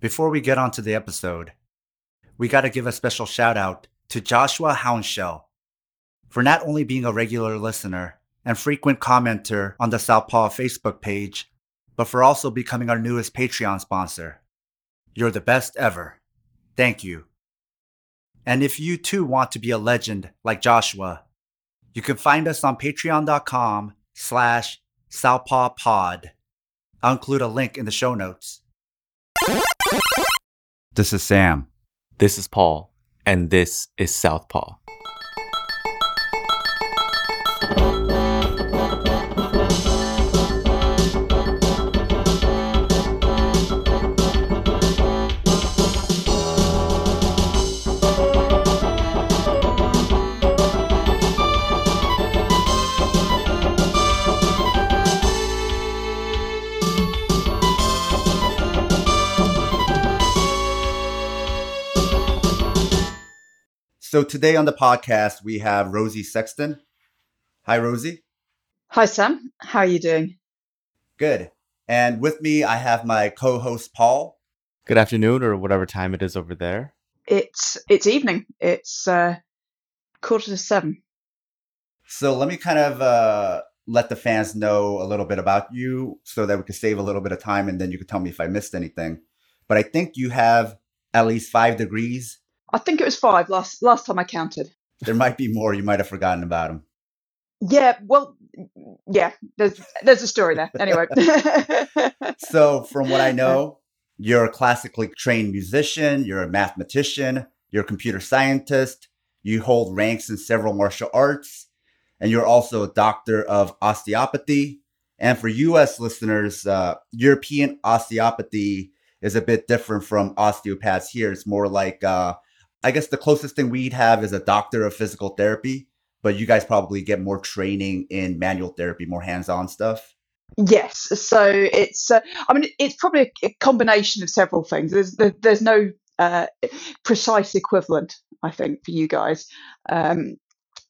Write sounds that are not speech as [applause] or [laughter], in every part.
Before we get on to the episode, we got to give a special shout out to Joshua Hounshell for not only being a regular listener and frequent commenter on the Southpaw Facebook page, but for also becoming our newest Patreon sponsor. You're the best ever. Thank you. And if you too want to be a legend like Joshua, you can find us on patreon.com slash southpawpod. I'll include a link in the show notes. This is Sam. This is Paul, and this is Southpaw. So today on the podcast, we have Rosie Sexton. Hi, Rosie. Hi, Sam. How are you doing? Good. And with me, I have my co-host Paul. Good afternoon, or whatever time it is over there. It's it's evening. It's uh, quarter to seven. So let me kind of uh, let the fans know a little bit about you, so that we can save a little bit of time, and then you can tell me if I missed anything. But I think you have at least five degrees I think it was five last last time I counted. There might be more. You might have forgotten about them. Yeah, well, yeah. There's there's a story there. Anyway. [laughs] so, from what I know, you're a classically trained musician. You're a mathematician. You're a computer scientist. You hold ranks in several martial arts, and you're also a doctor of osteopathy. And for U.S. listeners, uh, European osteopathy is a bit different from osteopaths here. It's more like uh, I guess the closest thing we'd have is a doctor of physical therapy, but you guys probably get more training in manual therapy, more hands-on stuff. Yes, so it's uh, I mean it's probably a, combination of several things. There's there's no uh, precise equivalent, I think, for you guys, um,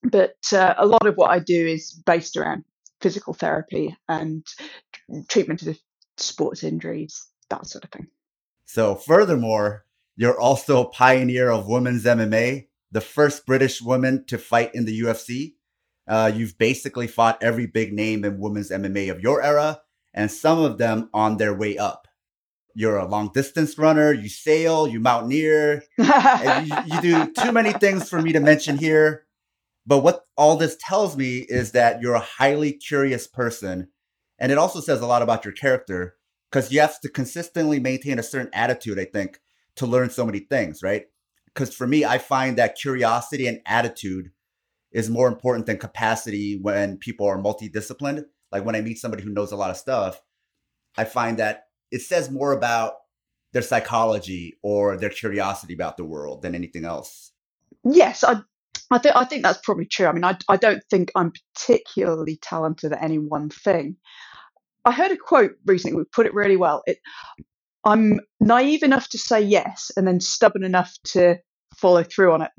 but uh, a lot of what I do is based around physical therapy and treatment of sports injuries, that sort of thing. So, furthermore, you're also a pioneer of women's MMA, the first British woman to fight in the UFC. Uh, you've basically fought every big name in women's MMA of your era, and some of them on their way up. You're a long distance runner, you sail, you mountaineer, you, you do too many things for me to mention here. But what all this tells me is that you're a highly curious person. And it also says a lot about your character because you have to consistently maintain a certain attitude, I think, to learn so many things, right? Because for me, I find that curiosity and attitude is more important than capacity when people are multidisciplined. Like when I meet somebody who knows a lot of stuff, I find that it says more about their psychology or their curiosity about the world than anything else. Yes, I I think I think that's probably true. I mean, I I don't think I'm particularly talented at any one thing. I heard a quote recently, we put it really well. It I'm naive enough to say yes and then stubborn enough to follow through on it.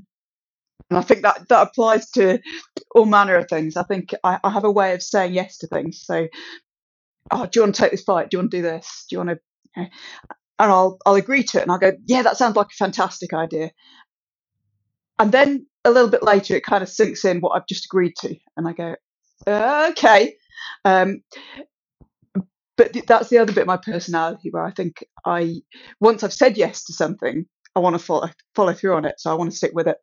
And I think that that applies to all manner of things. I think I, I have a way of saying yes to things. So, oh, do you want to take this fight? Do you want to do this? Do you want to? You know, and I'll I'll agree to it, and I'll go, yeah, that sounds like a fantastic idea. And then a little bit later, it kind of sinks in what I've just agreed to, and I go, okay. Um, but th- that's the other bit of my personality where I think I once I've said yes to something, I want to follow follow through on it. So I want to stick with it,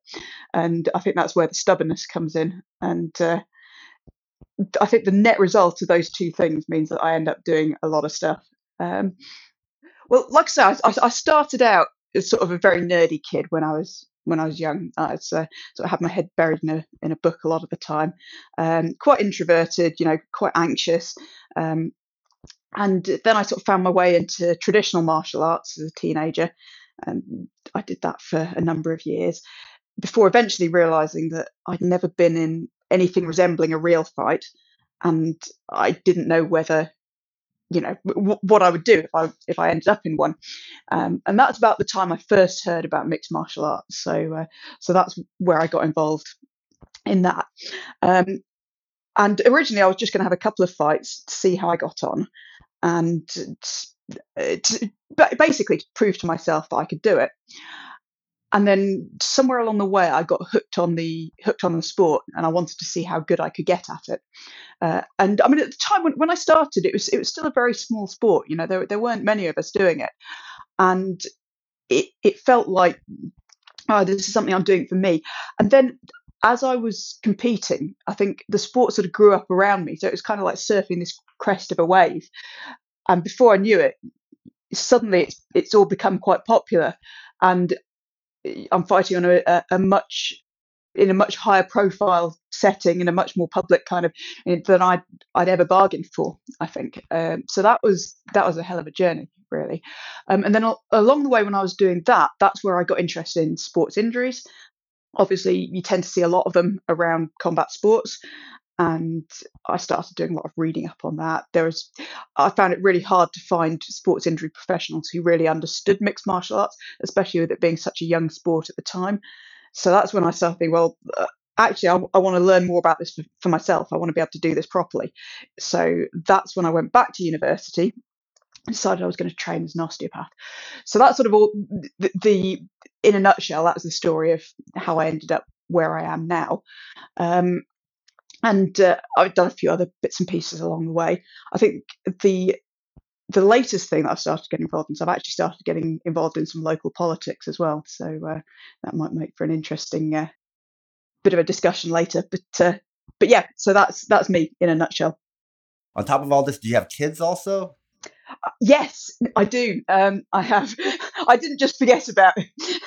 and I think that's where the stubbornness comes in. And uh, I think the net result of those two things means that I end up doing a lot of stuff. Um, well, like I said, I, I, started out as sort of a very nerdy kid when I was when I was young. I was, uh, sort of had my head buried in a in a book a lot of the time. Um, quite introverted, you know, quite anxious. Um, and then I sort of found my way into traditional martial arts as a teenager. And I did that for a number of years before eventually realizing that I'd never been in anything resembling a real fight. And I didn't know whether, you know, w- what I would do if I if I ended up in one. Um, and that's about the time I first heard about mixed martial arts. So uh, so that's where I got involved in that. Um, and originally, I was just going to have a couple of fights to see how I got on. And to, basically to prove to myself that I could do it. And then somewhere along the way, I got hooked on the hooked on the sport, and I wanted to see how good I could get at it. Uh, and I mean, at the time when, when I started, it was it was still a very small sport. You know, there there weren't many of us doing it, and it it felt like oh, this is something I'm doing for me. And then as I was competing, I think the sport sort of grew up around me. So it was kind of like surfing this crest of a wave. And before I knew it, suddenly it's, it's all become quite popular. And I'm fighting on a, a, a much in a much higher profile setting in a much more public kind of than I'd I'd ever bargained for. I think um, so. That was that was a hell of a journey, really. Um, and then along the way, when I was doing that, that's where I got interested in sports injuries. Obviously, you tend to see a lot of them around combat sports, and I started doing a lot of reading up on that. There was, I found it really hard to find sports injury professionals who really understood mixed martial arts, especially with it being such a young sport at the time. So that's when I started thinking, well, uh, actually, I, I want to learn more about this for, for myself. I want to be able to do this properly. So that's when I went back to university decided I was going to train as an osteopath. So that's sort of all the, the, in a nutshell, that's the story of how I ended up where I am now. Um, and uh, I've done a few other bits and pieces along the way. I think the the latest thing that I've started getting involved in, so I've actually started getting involved in some local politics as well. So uh, that might make for an interesting uh, bit of a discussion later. But uh, but yeah, so that's that's me in a nutshell. On top of all this, do you have kids also? Uh, yes, I do. Um, I have. [laughs] I didn't just forget about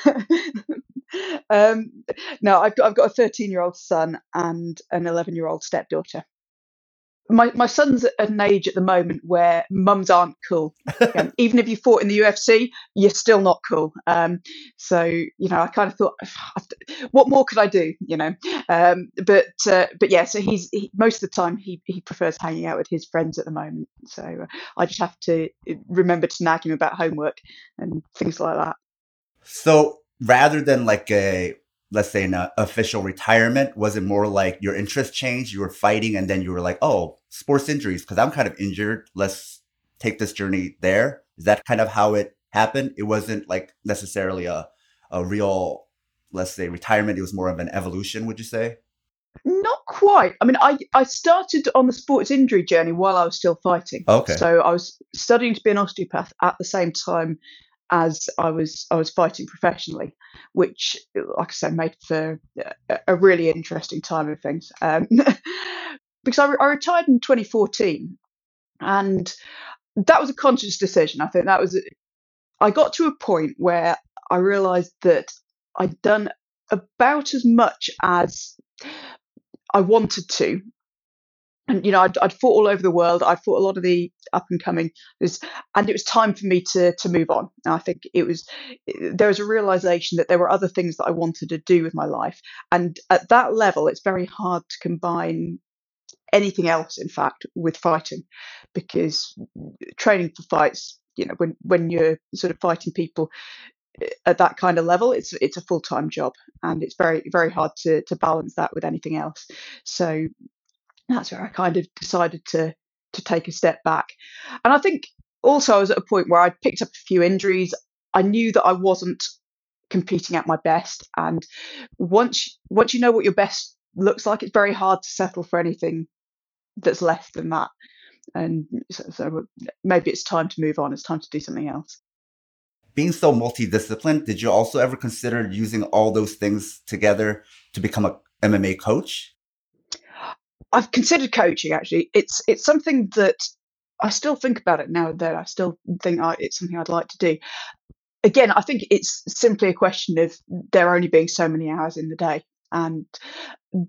[laughs] um, no, I've got I've got a 13 year old son and an 11 year old stepdaughter. My my son's at an age at the moment where mums aren't cool. Um, [laughs] even if you fought in the UFC, you're still not cool. Um, so you know, I kind of thought, what more could I do? You know, um, but uh, but yeah. So he's he, most of the time he he prefers hanging out with his friends at the moment. So uh, I just have to uh, remember to nag him about homework and things like that. So rather than like a let's say an official retirement was it more like your interest changed you were fighting and then you were like oh sports injuries because i'm kind of injured. Let's take this journey there. Is that kind of how it happened? It wasn't like necessarily a, a real let's say retirement. It was more of an evolution would you say? Not quite. I mean i i started on the sports injury journey while i was still fighting. Okay. So i was studying to be an osteopath at the same time as I was I was fighting professionally, which, like I said, made for a really interesting time of things. Um, [laughs] because I, I, retired in 2014, and that was a conscious decision. I think that was. I got to a point where I realised that I'd done about as much as I wanted to and you know I'd, I'd, fought all over the world. I fought a lot of the up and coming. And it was time for me to to move on. And i think it was there was a realization that there were other things that i wanted to do with my life. And at that level it's very hard to combine anything else in fact with fighting. Because training for fights you know when when you're sort of fighting people eh, at that kind of level it's it's a full-time job. And it's very very hard to to balance that with anything else. So that's where I kind of decided to to take a step back. And I think also I was at a point where I'd picked up a few injuries. I knew that I wasn't competing at my best, and once once you know what your best looks like, it's very hard to settle for anything that's less than that. And so, so maybe it's time to move on. It's time to do something else. Being so multidisciplined, did you also ever consider using all those things together to become a MMA coach? I've considered coaching actually. It's it's something that I still think about it now and then. I still think I, it's something I'd like to do. Again, I think it's simply a question of there only being so many hours in the day, and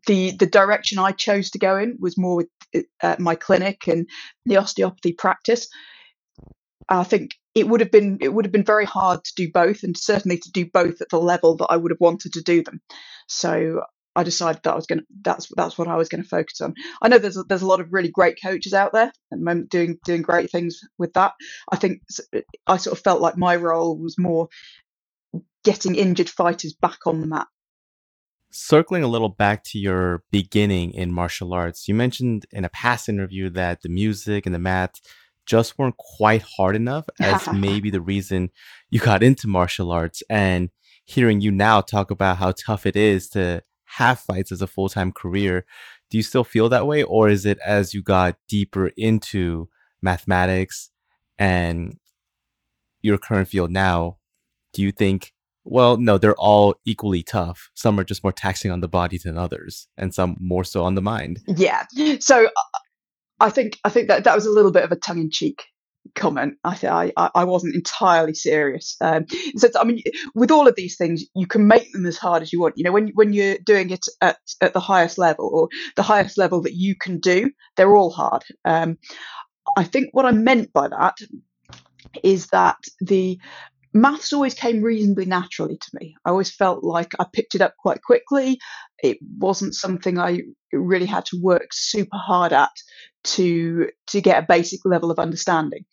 the the direction I chose to go in was more with uh, my clinic and the osteopathy practice. I think it would have been it would have been very hard to do both, and certainly to do both at the level that I would have wanted to do them. So I decided that I was going to that's that's what I was going to focus on. I know there's a, there's a lot of really great coaches out there at the moment doing doing great things with that. I think I sort of felt like my role was more getting injured fighters back on the mat. Circling a little back to your beginning in martial arts, you mentioned in a past interview that the music and the mat just weren't quite hard enough as [laughs] maybe the reason you got into martial arts and hearing you now talk about how tough it is to have fights as a full-time career do you still feel that way or is it as you got deeper into mathematics and your current field now do you think well no they're all equally tough. Some are just more taxing on the body than others and some more so on the mind? Yeah. So i think i think that that was a little bit of a tongue-in-cheek comment. I I I wasn't entirely serious. Um, so I mean, with all of these things, you can make them as hard as you want. You know, when when you're doing it at at the highest level or the highest level that you can do, they're all hard. Um, I think what I meant by that is that the maths always came reasonably naturally to me. I always felt like I picked it up quite quickly. It wasn't something I really had to work super hard at to to get a basic level of understanding.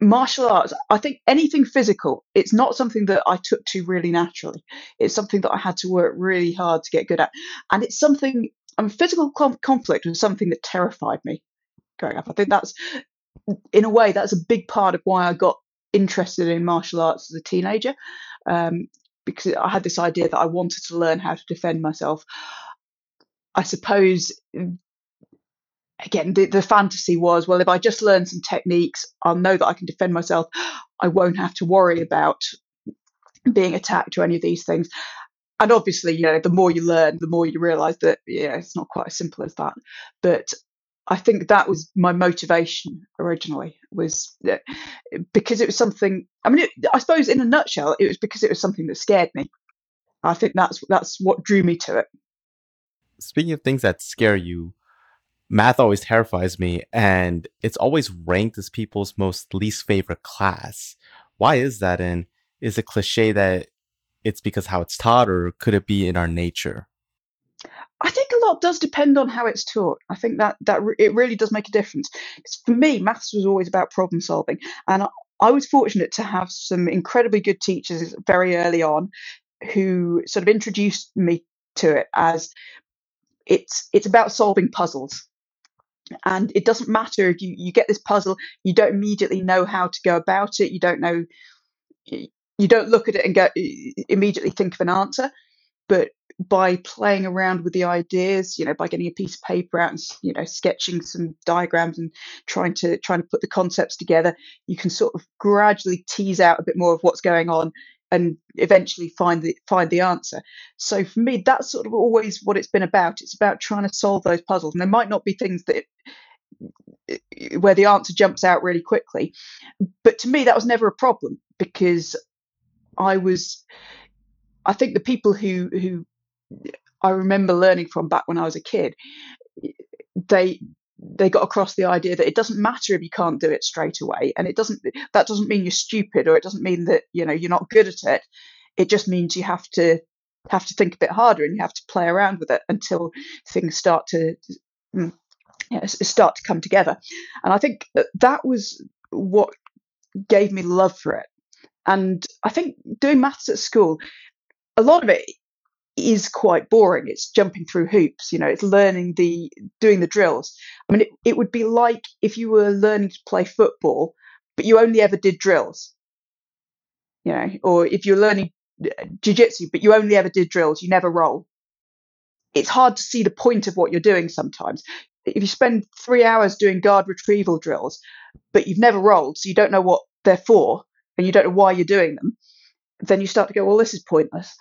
Martial arts, I think anything physical, it's not something that I took to really naturally. It's something that I had to work really hard to get good at. And it's something, mean, physical conflict was something that terrified me growing up. I think that's, in a way, that's a big part of why I got interested in martial arts as a teenager um, because I had this idea that I wanted to learn how to defend myself. I suppose again the, the fantasy was well if I just learn some techniques I'll know that I can defend myself. I won't have to worry about being attacked or any of these things. And obviously you know the more you learn the more you realize that yeah it's not quite as simple as that. But I think that was my motivation originally was because it was something. I mean, it, I suppose in a nutshell, it was because it was something that scared me. I think that's that's what drew me to it. Speaking of things that scare you, math always terrifies me, and it's always ranked as people's most least favorite class. Why is that? And is it cliche that it's because how it's taught, or could it be in our nature? I think a lot does depend on how it's taught. I think that that re- it really does make a difference. For me, maths was always about problem solving, and I, I was fortunate to have some incredibly good teachers very early on who sort of introduced me to it as it's it's about solving puzzles and it doesn't matter if you, you get this puzzle you don't immediately know how to go about it you don't know you don't look at it and go immediately think of an answer but by playing around with the ideas, you know, by getting a piece of paper out and you know sketching some diagrams and trying to trying to put the concepts together, you can sort of gradually tease out a bit more of what's going on and eventually find the find the answer. So for me, that's sort of always what it's been about. It's about trying to solve those puzzles, and there might not be things that where the answer jumps out really quickly, but to me that was never a problem because I was. I think the people who who I remember learning from back when I was a kid, they they got across the idea that it doesn't matter if you can't do it straight away, and it doesn't that doesn't mean you're stupid or it doesn't mean that you know you're not good at it. It just means you have to have to think a bit harder and you have to play around with it until things start to mm, you know, start to come together. And I think that that was what gave me love for it. And I think doing maths at school, a lot of it is quite boring. It's jumping through hoops, you know, it's learning the doing the drills. I mean, it, it would be like if you were learning to play football, but you only ever did drills. You know, or if you're learning uh, jiu-jitsu, but you only ever did drills, you never roll. It's hard to see the point of what you're doing sometimes. If you spend three hours doing guard retrieval drills, but you've never rolled, so you don't know what they're for, and you don't know why you're doing them, then you start to go, well, this is pointless.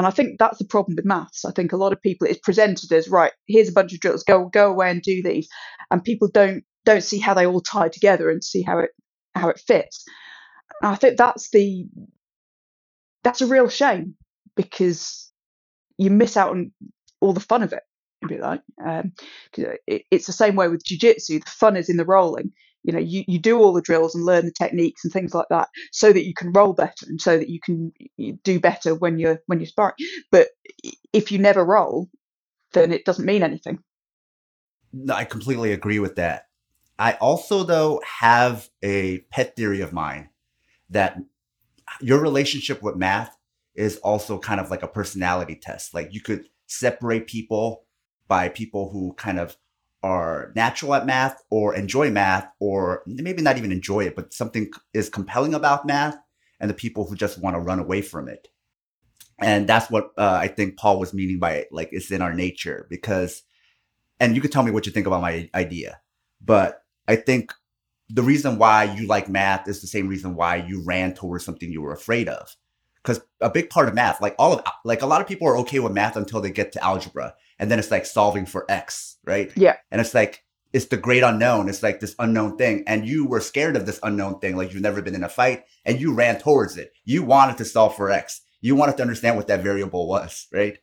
And I think that's the problem with maths. I think a lot of people it's presented as right, here's a bunch of drills, go go away and do these. And people don't don't see how they all tie together and see how it how it fits. And I think that's the that's a real shame because you miss out on all the fun of it. If you like, um, it, it's the same way with jiu-jitsu. The fun is in the rolling you know you, you do all the drills and learn the techniques and things like that so that you can roll better and so that you can do better when you're when you're sparring. But if you never roll then it doesn't mean anything. No, i completely agree with that. I also though have a pet theory of mine that your relationship with math is also kind of like a personality test. Like you could separate people by people who kind of are natural at math or enjoy math or maybe not even enjoy it, but something is compelling about math and the people who just want to run away from it. And that's what uh, I think Paul was meaning by it. like it's in our nature because, and you can tell me what you think about my idea, but I think the reason why you like math is the same reason why you ran towards something you were afraid of. Because a big part of math, like all of, like a lot of people are okay with math until they get to algebra, and then it's like solving for x, right? Yeah. And it's like it's the great unknown. It's like this unknown thing, and you were scared of this unknown thing, like you've never been in a fight, and you ran towards it. You wanted to solve for x. You wanted to understand what that variable was, right?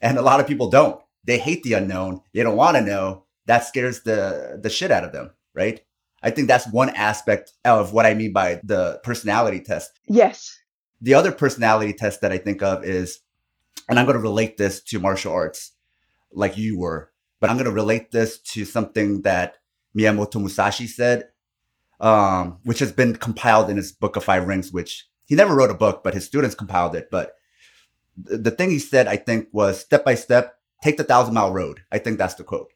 And a lot of people don't. They hate the unknown. They don't want to know. That scares the the shit out of them, right? I think that's one aspect of what I mean by the personality test. Yes. The other personality test that I think of is, and I'm going to relate this to martial arts like you were, but I'm going to relate this to something that Miyamoto Musashi said, um, which has been compiled in his book of five rings, which he never wrote a book, but his students compiled it. But the thing he said, I think, was step by step, take the thousand mile road. I think that's the quote.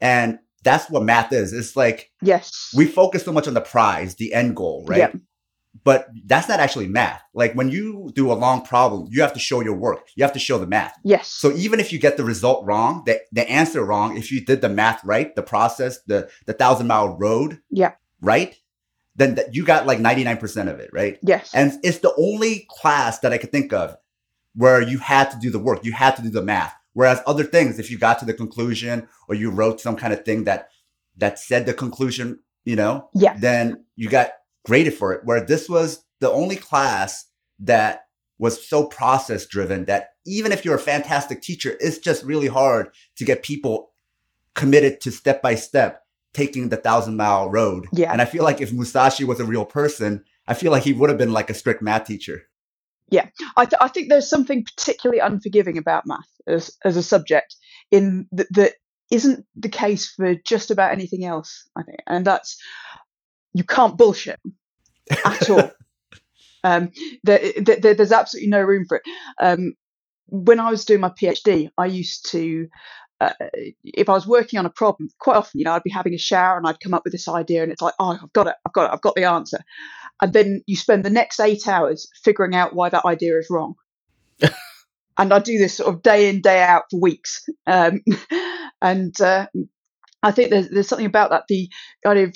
And that's what math is. It's like yes, we focus so much on the prize, the end goal, right? Yeah. But that's not actually math. Like when you do a long problem, you have to show your work. You have to show the math. Yes. So even if you get the result wrong, the, the answer wrong, if you did the math right, the process, the the thousand mile road, yeah, right, then th- you got like ninety nine percent of it, right? Yes. And it's the only class that I could think of where you had to do the work, you had to do the math. Whereas other things, if you got to the conclusion or you wrote some kind of thing that that said the conclusion, you know, yeah, then you got graded for it. Where this was the only class that was so process driven that even if you're a fantastic teacher, it's just really hard to get people committed to step by step taking the thousand mile road. Yeah. And I feel like if Musashi was a real person, I feel like he would have been like a strict math teacher. Yeah, I, th- I think there's something particularly unforgiving about math as, as a subject in th- that isn't the case for just about anything else, I think. And that's you can't bullshit at all. [laughs] um, there, there, there's absolutely no room for it. Um, when I was doing my PhD, I used to, uh, if I was working on a problem, quite often, you know, I'd be having a shower and I'd come up with this idea, and it's like, oh, I've got it, I've got it, I've got the answer, and then you spend the next eight hours figuring out why that idea is wrong. [laughs] and I do this sort of day in, day out for weeks. Um, [laughs] and uh, I think there's, there's something about that the idea of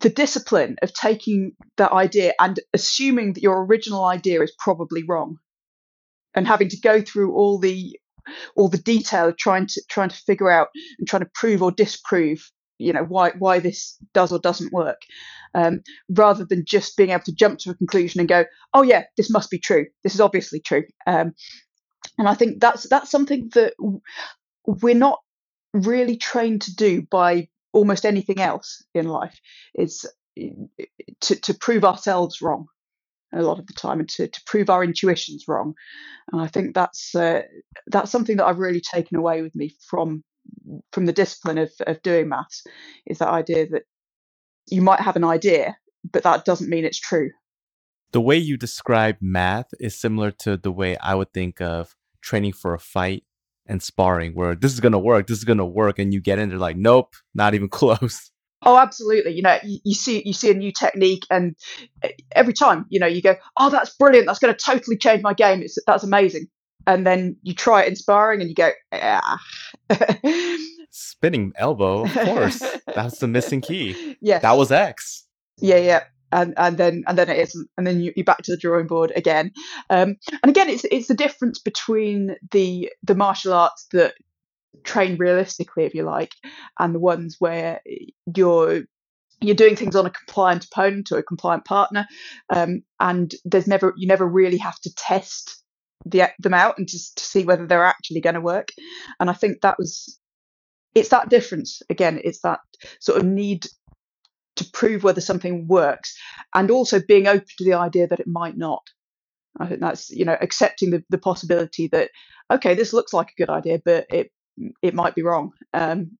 the discipline of taking that idea and assuming that your original idea is probably wrong, and having to go through all the all the detail of trying to trying to figure out and trying to prove or disprove you know why why this does or doesn't work um, rather than just being able to jump to a conclusion and go oh yeah this must be true. This is obviously true. Um, and i think that's that's something that we're not really trained to do by almost anything else in life is to, to prove ourselves wrong a lot of the time and to, to prove our intuitions wrong. And i think that's uh, that's something that i've really taken away with me from from the discipline of, of doing maths is that idea that you might have an idea but that doesn't mean it's true. The way you describe math is similar to the way i would think of training for a fight and sparring where this is going to work this is going to work and you get in there like nope not even [laughs] close Oh, absolutely. You know, you, you, see you see a new technique, and every time, you know, you go, "Oh, that's brilliant! That's going to totally change my game. It's that's amazing." And then you try it in sparring, and you go, "Ah." [laughs] Spinning elbow, of course. that's the missing key. [laughs] Yeah, that was X. Yeah, yeah. And, and then and then it isn't, and then you, you're back to the drawing board again. Um, and again, it's it's the difference between the the martial arts that train realistically, if you like, and the ones where you're you're doing things on a compliant opponent or a compliant partner, um, and there's never you never really have to test the, them out and just to see whether they're actually going to work. And I think that was it's that difference again. It's that sort of need prove whether something works, and also being open to the idea that it might not. I think that's you know accepting the, the possibility that okay, this looks like a good idea, but it it might be wrong. Um,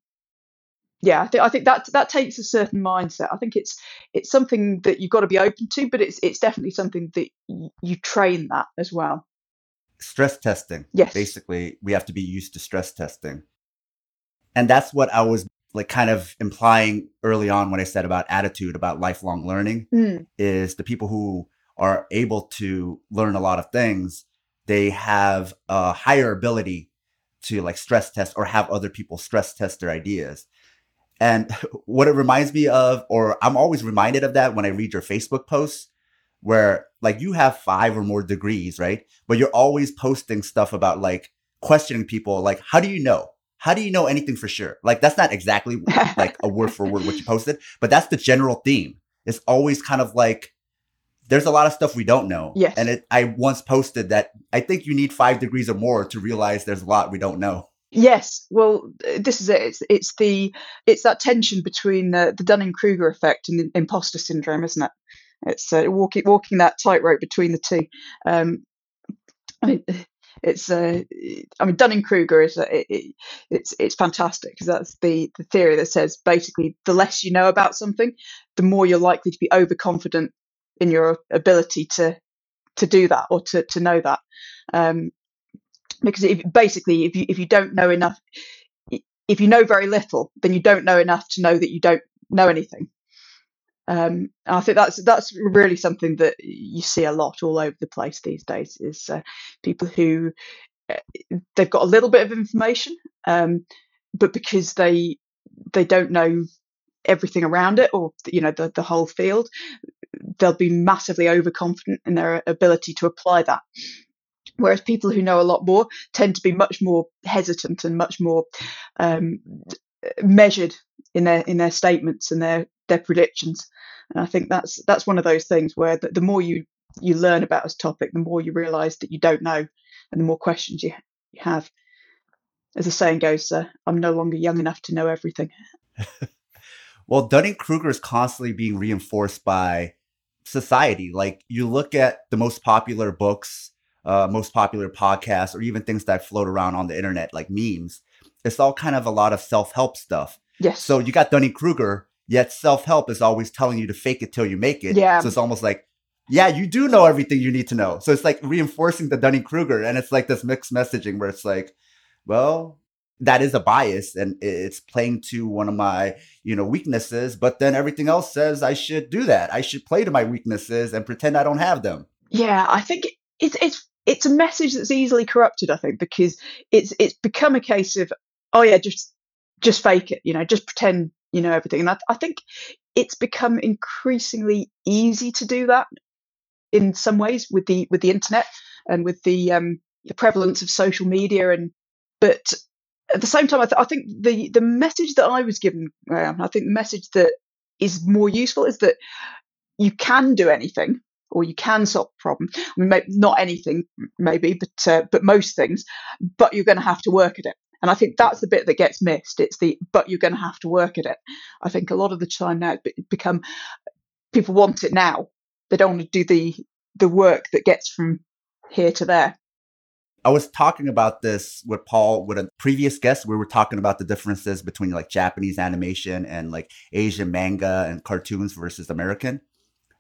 yeah, I think I think that that takes a certain mindset. I think it's it's something that you've got to be open to, but it's it's definitely something that y- you train that as well. Stress testing. Yes. Basically, we have to be used to stress testing. And that's what I was like kind of implying early on when I said about attitude, about lifelong learning, Mm. is the people who are able to learn a lot of things, they have a higher ability to like stress test or have other people stress test their ideas. And [laughs] what it reminds me of, or I'm always reminded of that when I read your Facebook posts, where like you have five or more degrees, right? But you're always posting stuff about like questioning people, like, how do you know? How do you know anything for sure? Like, that's not exactly like a word for word what you posted, but that's the general theme. It's always kind of like, there's a lot of stuff we don't know. Yes. And it, I once posted that I think you need five degrees or more to realize there's a lot we don't know. Yes, well, this is it. It's, it's the it's that tension between the, the Dunning Kruger effect and the imposter syndrome, isn't it? It's uh, walking walking that tightrope between the two. Um, I mean, it's uh, I mean Dunning Kruger is uh, it, it, it's it's fantastic because that's the the theory that says basically the less you know about something, the more you're likely to be overconfident in your ability to to do that or to to know that. Um, because if, basically, if you if you don't know enough, if you know very little, then you don't know enough to know that you don't know anything. Um, I think that's that's really something that you see a lot all over the place these days. Is uh, people who uh, they've got a little bit of information, um, but because they they don't know everything around it or you know the, the whole field, they'll be massively overconfident in their ability to apply that. Whereas people who know a lot more tend to be much more hesitant and much more um, measured in their in their statements and their their predictions. And I think that's that's one of those things where the, the more you you learn about a topic, the more you realise that you don't know, and the more questions you, you have. As the saying goes, uh, I'm no longer young enough to know everything. [laughs] well, Dunning Kruger is constantly being reinforced by society. Like you look at the most popular books, uh, most popular podcasts, or even things that float around on the internet, like memes. It's all kind of a lot of self help stuff. Yes. So you got Dunning Kruger, yet self help is always telling you to fake it till you make it. Yeah. So it's almost like, yeah, you do know everything you need to know. So it's like reinforcing the Dunning Kruger, and it's like this mixed messaging where it's like, well, that is a bias and it's playing to one of my you know weaknesses but then everything else says i should do that i should play to my weaknesses and pretend i don't have them yeah i think it's it's it's a message that's easily corrupted i think because it's it's become a case of oh yeah just just fake it you know just pretend you know everything and i, I think it's become increasingly easy to do that in some ways with the with the internet and with the um the prevalence of social media and but at the same time, I, th- I, think the the message that I was given, um, I think the message that is more useful is that you can do anything or you can solve a problem. I mean, not anything, maybe, but uh, but most things. But you're going to have to work at it. And I think that's the bit that gets missed. It's the but you're going to have to work at it. I think a lot of the time now it's become people want it now. They don't want to do the the work that gets from here to there. I was talking about this with Paul with a previous guest. We were talking about the differences between like Japanese animation and like Asian manga and cartoons versus American,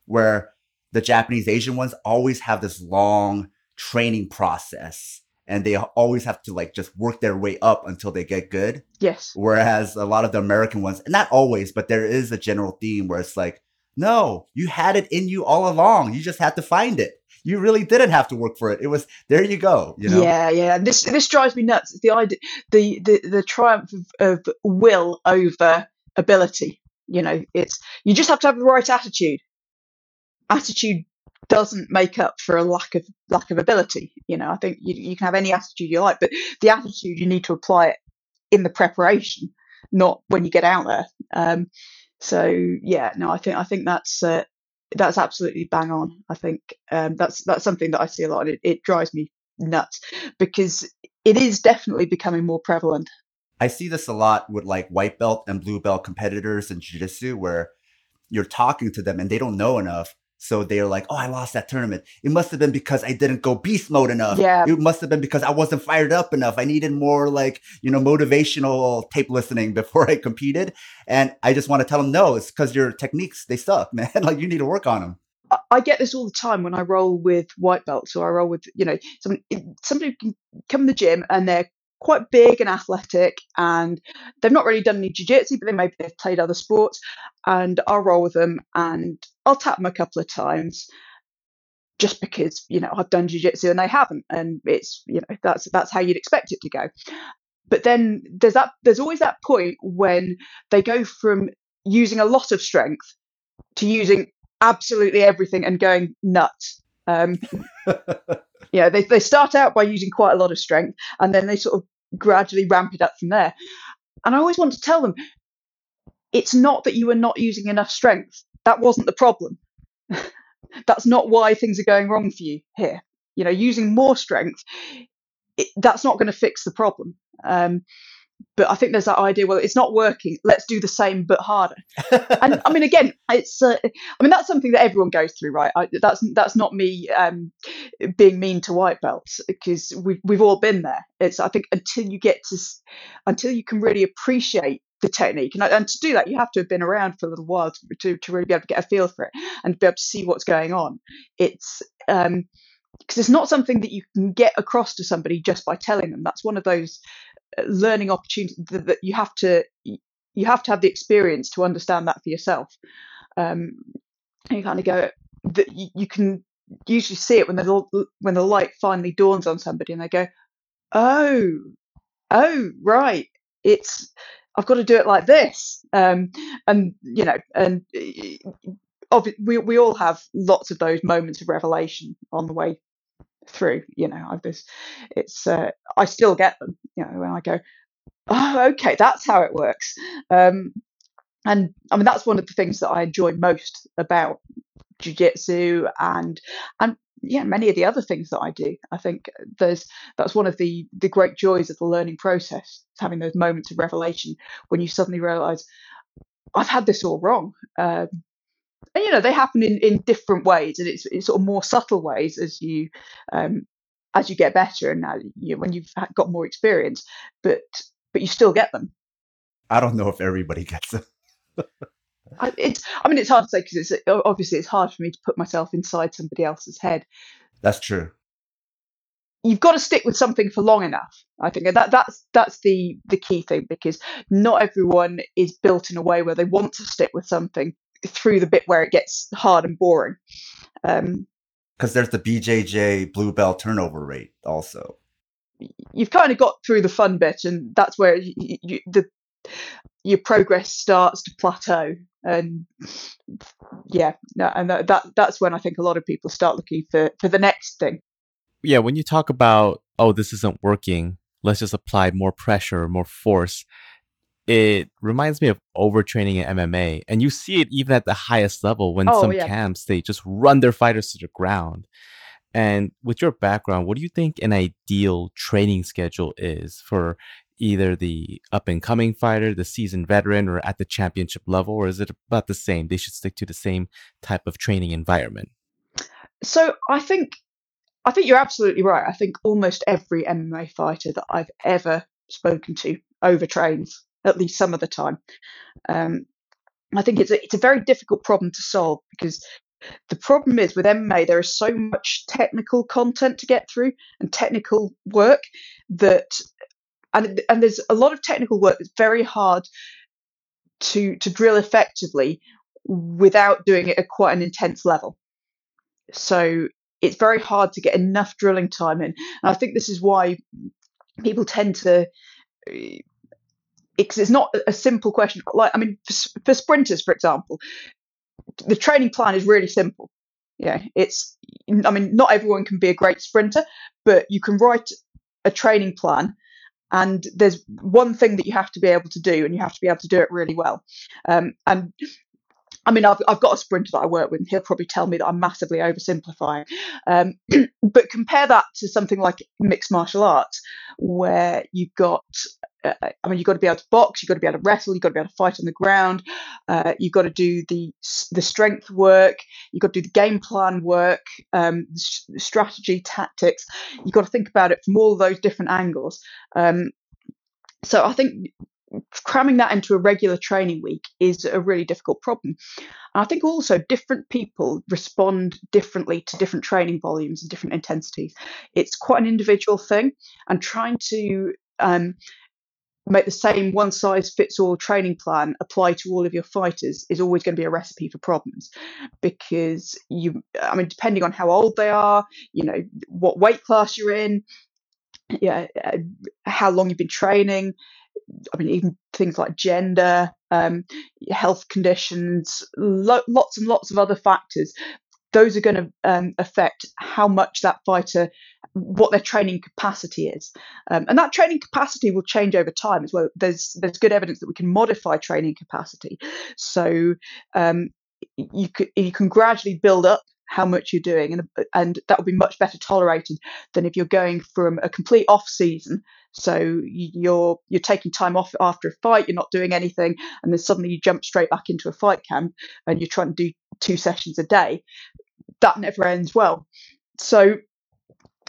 where the Japanese Asian ones always have this long training process and they always have to like just work their way up until they get good. Yes. Whereas a lot of the American ones, and not always, but there is a general theme where it's like, no, you had it in you all along. You just had to find it you really didn't have to work for it. It was there you go. You know? Yeah, yeah. This this drives me nuts. It's the idea, the the the triumph of, of will over ability. You know, it's you just have to have the right attitude. Attitude doesn't make up for a lack of lack of ability. You know, I think you, you can have any attitude you like, but the attitude you need to apply it in the preparation, not when you get out there. Um, so yeah, no, I think I think that's uh, that's absolutely bang on. I think um, that's that's something that I see a lot. It, it drives me nuts because it is definitely becoming more prevalent. I see this a lot with like white belt and blue belt competitors in jiu-jitsu where you're talking to them and they don't know enough. So they're like, oh, I lost that tournament. It must have been because I didn't go beast mode enough. Yeah. It must have been because I wasn't fired up enough. I needed more like, you know, motivational tape listening [laughs] before I competed. And I just want to tell them, no, it's because your techniques, they suck, [laughs] man. like you need to work on them. I get this all the time when I roll with white belts or I roll with, you know, somebody, somebody can come in the gym and they're quite big and athletic, and they've not really done any jiu-jitsu, but they maybe they've played other sports, and I'll roll with them and I'll tap them a couple of times, just because you know I've done jiu-jitsu and they haven't, and it's you know that's that's how you'd expect it to go. But then there's that there's always that point when they go from using a lot of strength to using absolutely everything and going nuts. Um, [laughs] yeah, they, they start out by using quite a lot of strength and then they sort of gradually ramp it up from there. And I always want to tell them it's not that you are not using enough strength. That wasn't the problem. [laughs] that's not why things are going wrong for you here. You know, using more strength, it, that's not going to fix the problem. Um, but I think there's that idea. Well, it's not working. Let's do the same but harder. and I mean, again, it's. Uh, I mean, that's something that everyone goes through, right? I, that's that's not me um, being mean to white belts because we've we've all been there. It's. I think until you get to, until you can really appreciate the technique, and, and to do that, you have to have been around for a little while to, to, to really be able to get a feel for it and be able to see what's going on. It's. Um, because it's not something that you can get across to somebody just by telling them. That's one of those learning opportunity that, that, you have to you have to have the experience to understand that for yourself. Um, you kind of go that you, you, can usually see it when the when the light finally dawns on somebody and they go, oh, oh, right, it's I've got to do it like this. Um, and you know, and we we all have lots of those moments of revelation on the way through. You know, I've this, it's uh, I still get them. You know, when I go, oh, okay, that's how it works. Um, and I mean, that's one of the things that I enjoy most about jujitsu and and yeah, many of the other things that I do. I think there's that's one of the the great joys of the learning process, having those moments of revelation when you suddenly realise I've had this all wrong. Um, and you know they happen in, in different ways and it's, it's sort of more subtle ways as you um, as you get better and now you know, when you've got more experience but but you still get them. I don't know if everybody gets them. [laughs] I, it's i mean it's hard to say because it's obviously it's hard for me to put myself inside somebody else's head. That's true. You've got to stick with something for long enough i think and that that's that's the the key thing because not everyone is built in a way where they want to stick with something through the bit where it gets hard and boring. Um, because there's the BJJ blue belt turnover rate also. You've kind of got through the fun bit, and that's where you, you, the your progress starts to plateau. And yeah, no, and that, that that's when I think a lot of people start looking for for the next thing. Yeah, when you talk about oh, this isn't working, let's just apply more pressure, more force it reminds me of overtraining in MMA. And you see it even at the highest level when oh, some yeah. camps, they just run their fighters to the ground. And with your background, what do you think an ideal training schedule is for either the up and coming fighter, the seasoned veteran, or at the championship level? Or is it about the same? They should stick to the same type of training environment. So I think I think you're absolutely right. I think almost every MMA fighter that I've ever spoken to overtrains at least some of the time. Um, I think it's a, it's a very difficult problem to solve because the problem is with MMA there is so much technical content to get through and technical work that and and there's a lot of technical work that's very hard to to drill effectively without doing it at quite an intense level. So it's very hard to get enough drilling time in. And I think this is why people tend to it's, it's not a simple question. Like, I mean, for, for sprinters, for example, the training plan is really simple. Yeah, it's, I mean, not everyone can be a great sprinter, but you can write a training plan and there's one thing that you have to be able to do and you have to be able to do it really well um, and I mean, I've, I've got a sprinter that I work with, and he'll probably tell me that I'm massively oversimplifying. Um, [clears throat] but compare that to something like mixed martial arts, where you've got I mean, you've got to be able to box, you've got to be able to wrestle, you've got to be able to fight on the ground, uh, you've got to do the the strength work, you've got to do the game plan work, um, strategy, tactics. You've got to think about it from all those different angles. Um, so I think cramming that into a regular training week is a really difficult problem. And I think also different people respond differently to different training volumes and different intensities. It's quite an individual thing, and trying to um, make the same one size fits all training plan apply to all of your fighters is always going to be a recipe for problems. Because you i mean depending on how old they are you know what weight class you're in yeah uh, how long you've been training i mean even things like gender um, health conditions lo- lots and lots of other factors. Those are going to um, affect how much that fighter what their training capacity is. Um, and that training capacity will change over time as well. There's there's good evidence that we can modify training capacity. So um, you can you can gradually build up how much you're doing and and that will be much better tolerated than if you're going from a complete off season. So you're you're taking time off after a fight you're not doing anything and then suddenly you jump straight back into a fight camp and you're trying to do two sessions a day. That never ends well. So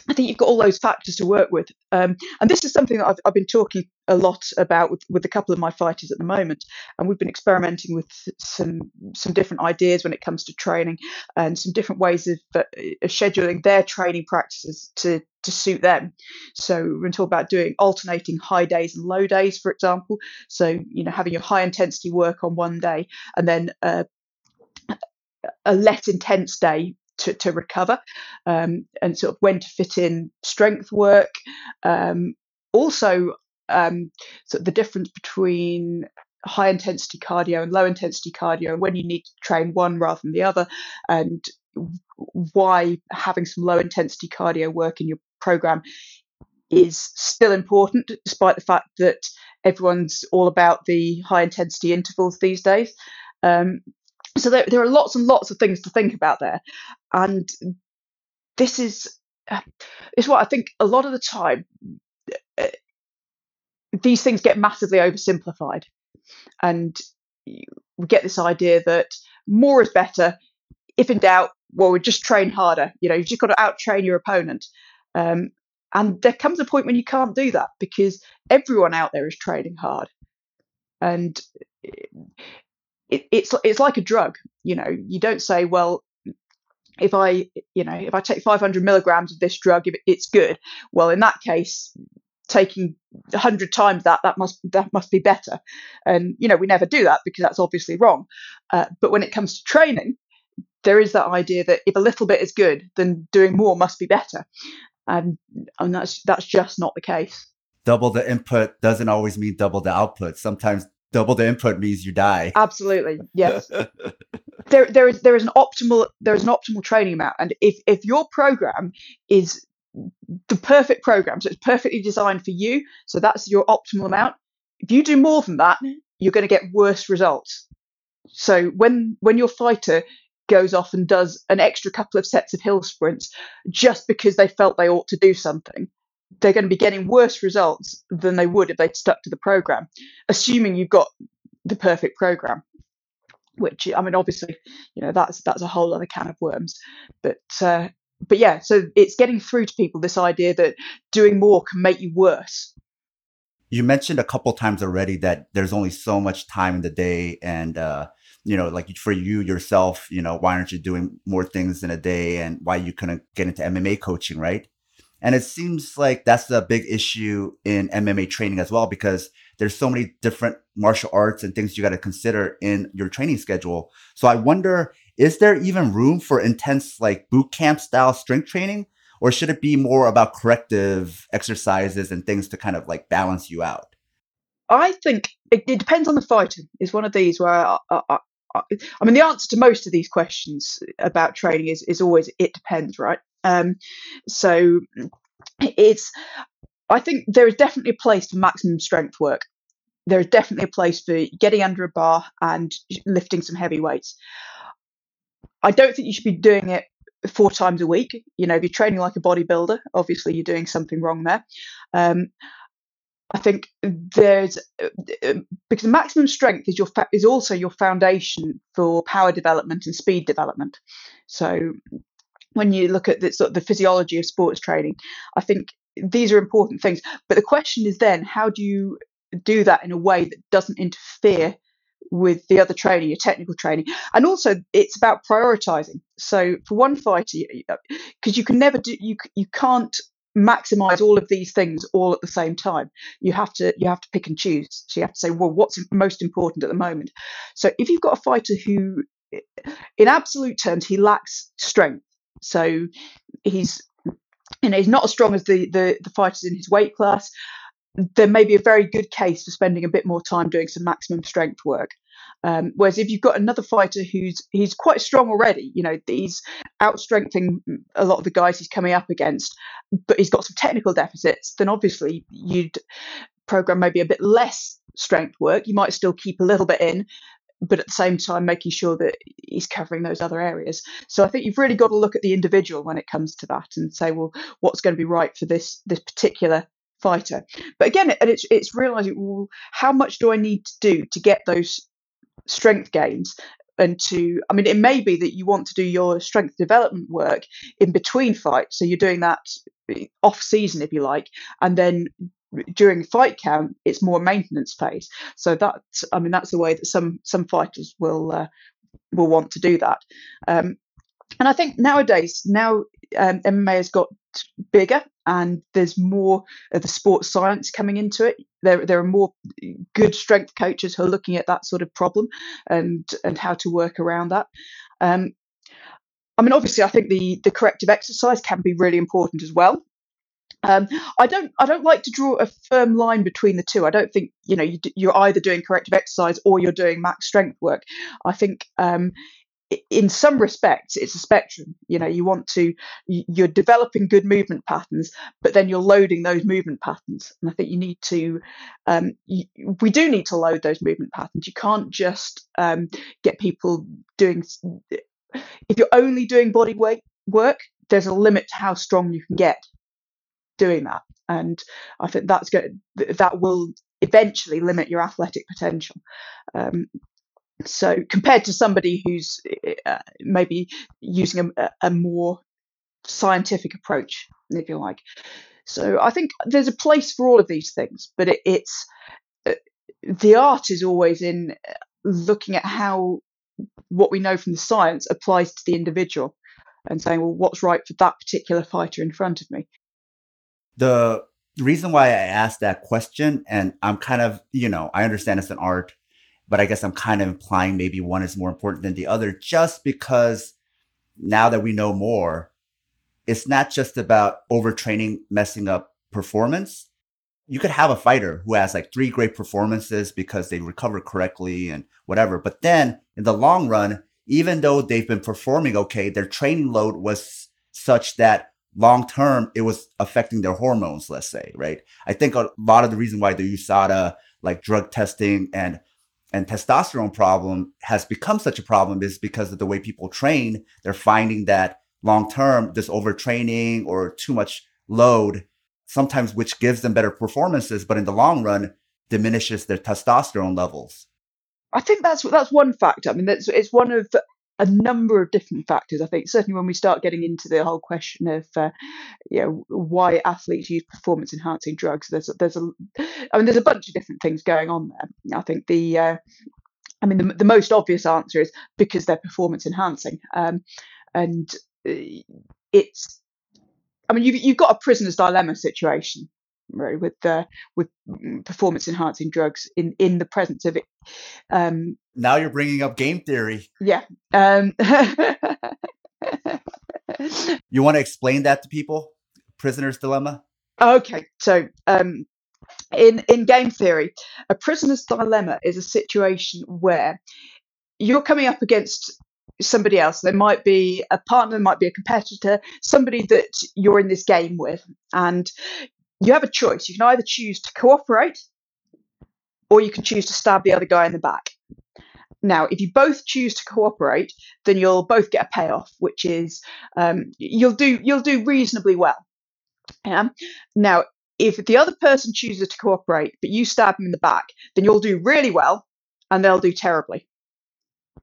I think you've got all those factors to work with. Um, and this is something that I've, I've, been talking a lot about with, with a couple of my fighters at the moment. And we've been experimenting with some some different ideas when it comes to training and some different ways of, uh, of scheduling their training practices to, to suit them. So we're going to talk about doing alternating high days and low days, for example. So, you know, having your high intensity work on one day and then uh, a less intense day to, to recover um, and sort of when to fit in strength work. Um, also, um, the difference between high intensity cardio and low intensity cardio and when you need to train one rather than the other and why having some low intensity cardio work in your program is still important despite the fact that everyone's all about the high intensity intervals these days um, so there, there are lots and lots of things to think about there. And this is uh, what i think a lot of the time uh, these things get massively oversimplified. And we get this idea that more is better. If in doubt well we just train harder. You know you've just got to out train your opponent. Um, and there comes a point when you can't do that because everyone out there is training hard. And it, it's it's like a drug. You know, you don't say, well, if I you know if I take 500 milligrams of this drug, it's good. Well, in that case, taking 100 times that that must that must be better. And you know, we never do that because that's obviously wrong. Uh, but when it comes to training, there is that idea that if a little bit is good, then doing more must be better. And and that's that's just not the case. Double the input doesn't always mean double the output. Sometimes double the input means you die. Absolutely, yes. [laughs] there, there is there is an optimal there is an optimal training amount, and if if your program is the perfect program, so it's perfectly designed for you, so that's your optimal amount. If you do more than that, you're going to get worse results. So when when your fighter goes off and does an extra couple of sets of hill sprints just because they felt they ought to do something, they're going to be getting worse results than they would if they'd stuck to the program, assuming you've got the perfect program. Which I mean, obviously, you know that's that's a whole other can of worms. But uh, but yeah, so it's getting through to people this idea that doing more can make you worse. You mentioned a couple times already that there's only so much time in the day, and uh, you know, like for you yourself, you know, why aren't you doing more things in a day, and why you couldn't get into MMA coaching, right? And it seems like that's a big issue in MMA training as well, because there's so many different martial arts and things you got to consider in your training schedule. So I wonder, is there even room for intense like boot camp style strength training? Or should it be more about corrective exercises and things to kind of like balance you out? I think it, it depends on the fighter. Is one of these where I, I, I, I mean, the answer to most of these questions about training is, is always it depends, right? Um, so it's, I think there is definitely a place for maximum strength work. There is definitely a place for getting under a bar and lifting some heavy weights. I don't think you should be doing it four times a week. You know, if you're training like a bodybuilder, obviously you're doing something wrong there. Um, I think there's uh, because maximum strength is your is also your foundation for power development and speed development. So when you look at the, sort of the physiology of sports training, I think these are important things. But the question is then, how do you do that in a way that doesn't interfere with the other training, your technical training, and also it's about prioritizing. So for one fighter, because uh, you can never do, you you can't maximize all of these things all at the same time you have to you have to pick and choose so you have to say well what's most important at the moment so if you've got a fighter who in absolute terms he lacks strength so he's you know he's not as strong as the the, the fighters in his weight class there may be a very good case for spending a bit more time doing some maximum strength work um, whereas if you've got another fighter who's he's quite strong already, you know, he's outstrengthening a lot of the guys he's coming up against, but he's got some technical deficits, then obviously you'd program maybe a bit less strength work. You might still keep a little bit in, but at the same time making sure that he's covering those other areas. So I think you've really got to look at the individual when it comes to that and say, well, what's going to be right for this this particular fighter. But again, and it's it's realizing well, how much do I need to do to get those strength gains and to i mean it may be that you want to do your strength development work in between fights so you're doing that eh, off season if you like and then during fight count it's more maintenance phase so that i mean that's the way that some some fighters will uh, will want to do that um, and i think nowadays now um, mma has got bigger and there's more of the sports science coming into it. There, there are more good strength coaches who are looking at that sort of problem and and how to work around that. Um, I mean, obviously, I think the the corrective exercise can be really important as well. Um, I don't I don't like to draw a firm line between the two. I don't think you know you, are either doing corrective exercise or you're doing max strength work. I think um, in some respects it's a spectrum you know you want to you're developing good movement patterns but then you're loading those movement patterns and i think you need to um, you, we do need to load those movement patterns you can't just um, get people doing if you're only doing body weight work there's a limit to how strong you can get doing that and i think that's going that will eventually limit your athletic potential um, so compared to somebody who's uh, maybe using a, a, more scientific approach, if you like. So I think there's a place for all of these things, but it, it's uh, the art is always in looking at how what we know from the science applies to the individual and saying, well, what's right for that particular fighter in front of me. The reason why I asked that question, and I'm kind of, you know, I understand it's an art but I guess I'm kind of implying maybe one is more important than the other just because now that we know more, it's not just about overtraining messing up performance. You could have a fighter who has like three great performances because they recover correctly and whatever. But then in the long run, even though they've been performing okay, their training load was such that long term it was affecting their hormones, let's say, right? I think a lot of the reason why the USADA like drug testing and and testosterone problem has become such a problem is because of the way people train. They're finding that long term, this overtraining or too much load, sometimes which gives them better performances, but in the long run diminishes their testosterone levels. I think that's that's one factor. I mean, that's it's one of a number of different factors. I think certainly when we start getting into the whole question of uh, you know why athletes use performance enhancing drugs, there's there's a I mean there's a bunch of different things going on there. I think the uh, I mean the, the most obvious answer is because they're performance enhancing, um, and uh, it's I mean you've you've got a prisoner's dilemma situation with the with performance enhancing drugs in in the presence of it. Um, now you're bringing up game theory. Yeah. Um, [laughs] you want to explain that to people? Prisoner's dilemma. Okay, so um, in in game theory, a prisoner's dilemma is a situation where you're coming up against somebody else. There might be a partner, might be a competitor, somebody that you're in this game with, and you have a choice. You can either choose to cooperate or you can choose to stab the other guy in the back. Now, if you both choose to cooperate, then you'll both get a payoff, which is um, you'll do you'll do reasonably well. Yeah. Now, if the other person chooses to cooperate, but you stab them in the back, then you'll do really well, and they'll do terribly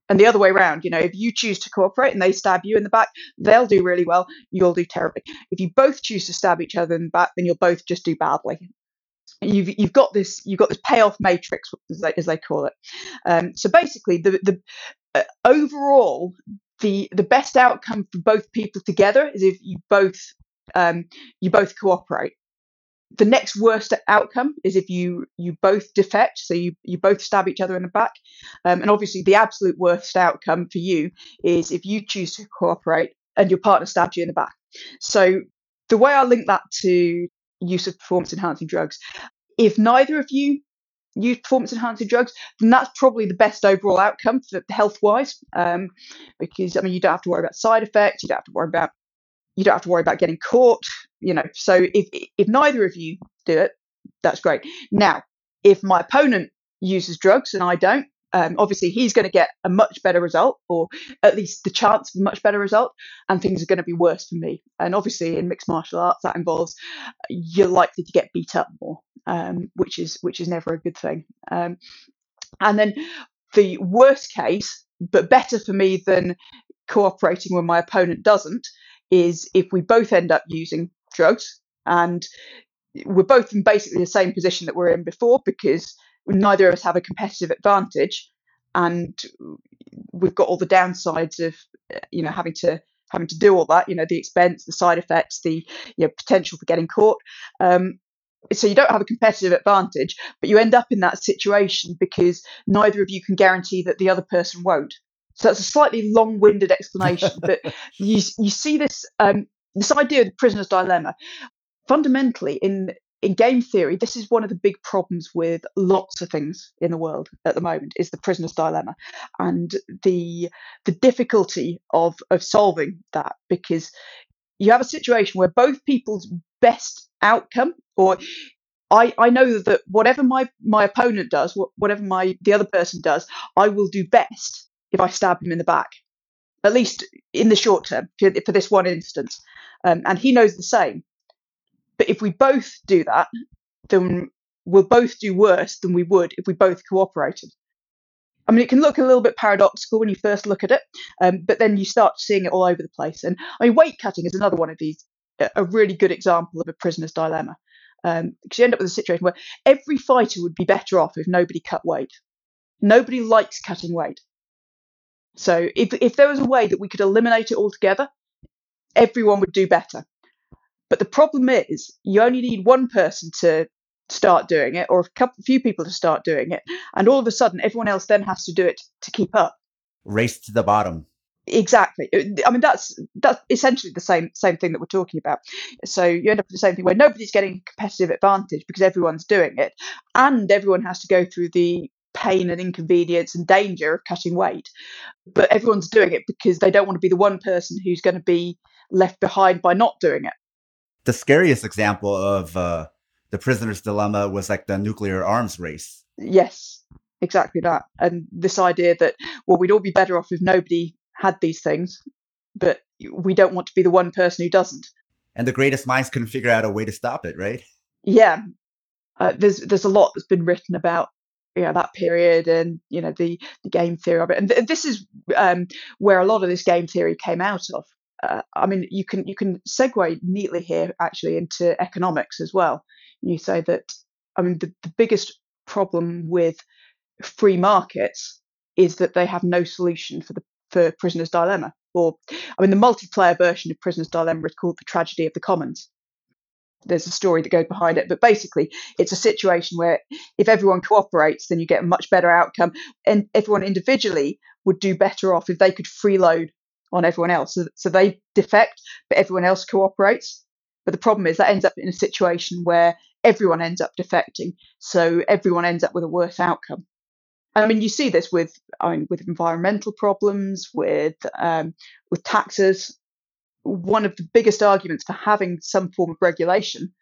and the other way around you know if you choose to cooperate and they stab you in the back they'll do really well you'll do terribly. If you both choose to stab each other in the back then you'll both just do badly. You've you've got this you've got this payoff matrix as they, as they call it. Um, so basically the the uh, overall the the best outcome for both people together is if you both um, you both cooperate. The next worst outcome is if you you both defect, so you you both stab each other in the back. Um, and obviously, the absolute worst outcome for you is if you choose to cooperate and your partner stabs you in the back. So the way I link that to use of performance enhancing drugs, if neither of you use performance enhancing drugs, then that's probably the best overall outcome for health wise. Um, because I mean, you don't have to worry about side effects, you don't have to worry about you don't have to worry about getting caught. You know, so if if neither of you do it, that's great. Now, if my opponent uses drugs and I don't, um, obviously he's going to get a much better result, or at least the chance of a much better result, and things are going to be worse for me. And obviously, in mixed martial arts, that involves you're likely to get beat up more, um, which is which is never a good thing. Um, and then the worst case, but better for me than cooperating when my opponent doesn't, is if we both end up using drugs and we're both in basically the same position that we're in before because neither of us have a competitive advantage, and we've got all the downsides of you know having to having to do all that. You know, the expense, the side effects, the you know potential for getting caught. Um, so you don't have a competitive advantage, but you end up in that situation because neither of you can guarantee that the other person won't. So that's a slightly long-winded explanation, [laughs] but you you see this um, this idea of the prisoner's dilemma fundamentally in in game theory, this is one of the big problems with lots of things in the world at the moment is the prisoner's dilemma and the the difficulty of of solving that because you have a situation where both people's best outcome or I, I know that whatever my, my opponent does, whatever my the other person does, I will do best if I stab him in the back, at least in the short term for, for this one instance. Um, and he knows the same. But if we both do that, then we'll both do worse than we would if we both cooperated. I mean, it can look a little bit paradoxical when you first look at it, um, but then you start seeing it all over the place. And I mean, weight cutting is another one of these, a really good example of a prisoner's dilemma. Because um, you end up with a situation where every fighter would be better off if nobody cut weight. Nobody likes cutting weight. So if, if there was a way that we could eliminate it altogether, everyone would do better. But the problem is, you only need one person to start doing it, or a couple, few people to start doing it, and all of a sudden, everyone else then has to do it to keep up. Race to the bottom. Exactly. I mean, that's that's essentially the same same thing that we're talking about. So you end up with the same thing where nobody's getting competitive advantage because everyone's doing it, and everyone has to go through the pain and inconvenience and danger of cutting weight. But everyone's doing it because they don't want to be the one person who's going to be left behind by not doing it the scariest example of uh, the prisoner's dilemma was like the nuclear arms race. Yes, exactly that. And this idea that, well, we'd all be better off if nobody had these things, but we don't want to be the one person who doesn't. And the greatest minds couldn't figure out a way to stop it, right? Yeah. Uh, there's there's a lot that's been written about you know that period and you know the the game theory of it and th- this is um, where a lot of this game theory came out of uh, I mean, you can you can segue neatly here actually into economics as well. You say that I mean the, the biggest problem with free markets is that they have no solution for the for prisoner's dilemma. Or I mean, the multiplayer version of prisoner's dilemma is called the tragedy of the commons. There's a story that goes behind it, but basically, it's a situation where if everyone cooperates, then you get a much better outcome, and everyone individually would do better off if they could freeload on everyone else. So, so they defect, but everyone else cooperates. But the problem is that ends up in a situation where everyone ends up defecting. So everyone ends up with a worse outcome. I mean, you see this with I mean, with environmental problems, with um, with taxes. One of the biggest arguments for having some form of regulation,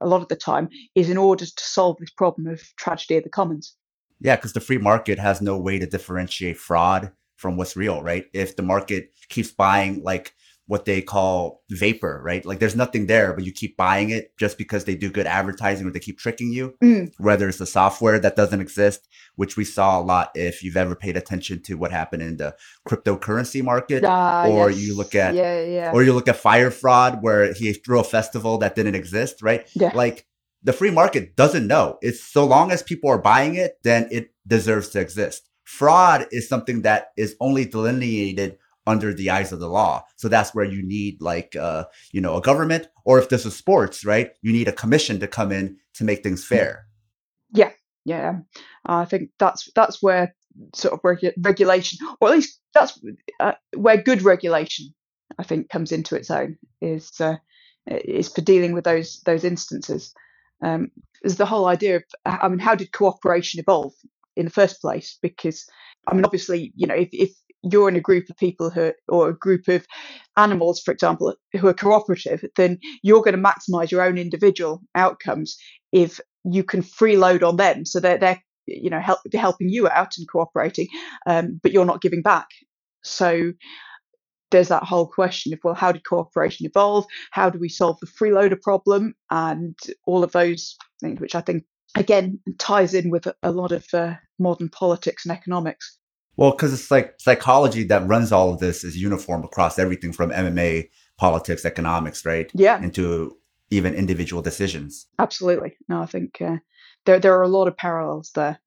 a lot of the time, is in order to solve this problem of tragedy of the commons. Yeah, because the free market has no way to differentiate fraud from what's real, right? If the market keeps buying like what they call vapor, right? Like there's nothing there, but you keep buying it just because they do good advertising or they keep tricking you. Mm. Whether it's the software that doesn't exist, which we saw a lot if you've ever paid attention to what happened in the cryptocurrency market, uh, or yes. you look at, yeah, yeah. or you look at Fyre fraud where he threw a festival that didn't exist, right? Yeah. Like the free market doesn't know. It's so long as people are buying it, then it deserves to exist. Fraud is something that is only delineated under the eyes of the law. So that's where you need like uh, you know a government, or if this is sports, right? You need a commission to come in to make things fair. Yeah, yeah. I think that's that's where sort of regu- regulation, or at least that's uh, where good regulation, I think, comes into its own. Is uh, is for dealing with those those instances. Um, is the whole idea of I mean, how did cooperation evolve in the first place? Because I mean, obviously, you know, if, if you're in a group of people who, or a group of animals, for example, who are cooperative, then you're going to maximize your own individual outcomes if you can freeload on them. So they're, they're you know, help, they're helping you out and cooperating, um, but you're not giving back. So there's that whole question of, well, how did cooperation evolve? How do we solve the freeloader problem? And all of those things, which I think, again, ties in with a lot of uh, modern politics and economics. Well, because it's like psychology that runs all of this is uniform across everything from MMA, politics, economics, right? Yeah. Into even individual decisions. Absolutely. No, I think uh, there there are a lot of parallels there.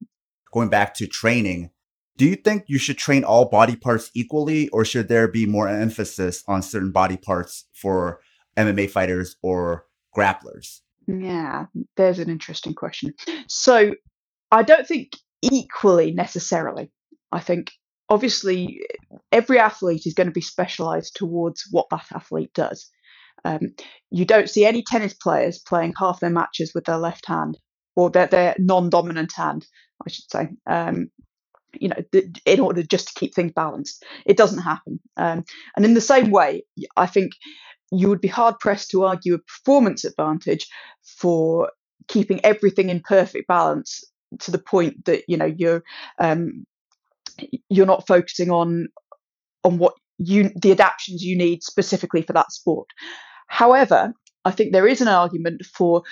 Going back to training, do you think you should train all body parts equally, or should there be more emphasis on certain body parts for MMA fighters or grapplers? Yeah, there's an interesting question. So, I don't think equally necessarily. I think obviously every athlete is going to be specialized towards what that athlete does. Um, you don't see any tennis players playing half their matches with their left hand or their, their non-dominant hand, I should say. Um, you know, in order just to keep things balanced, it doesn't happen. Um, and in the same way, I think you would be hard pressed to argue a performance advantage for keeping everything in perfect balance to the point that you know you're um, you're not focusing on on what you the adaptations you need specifically for that sport. However, I think there is an argument for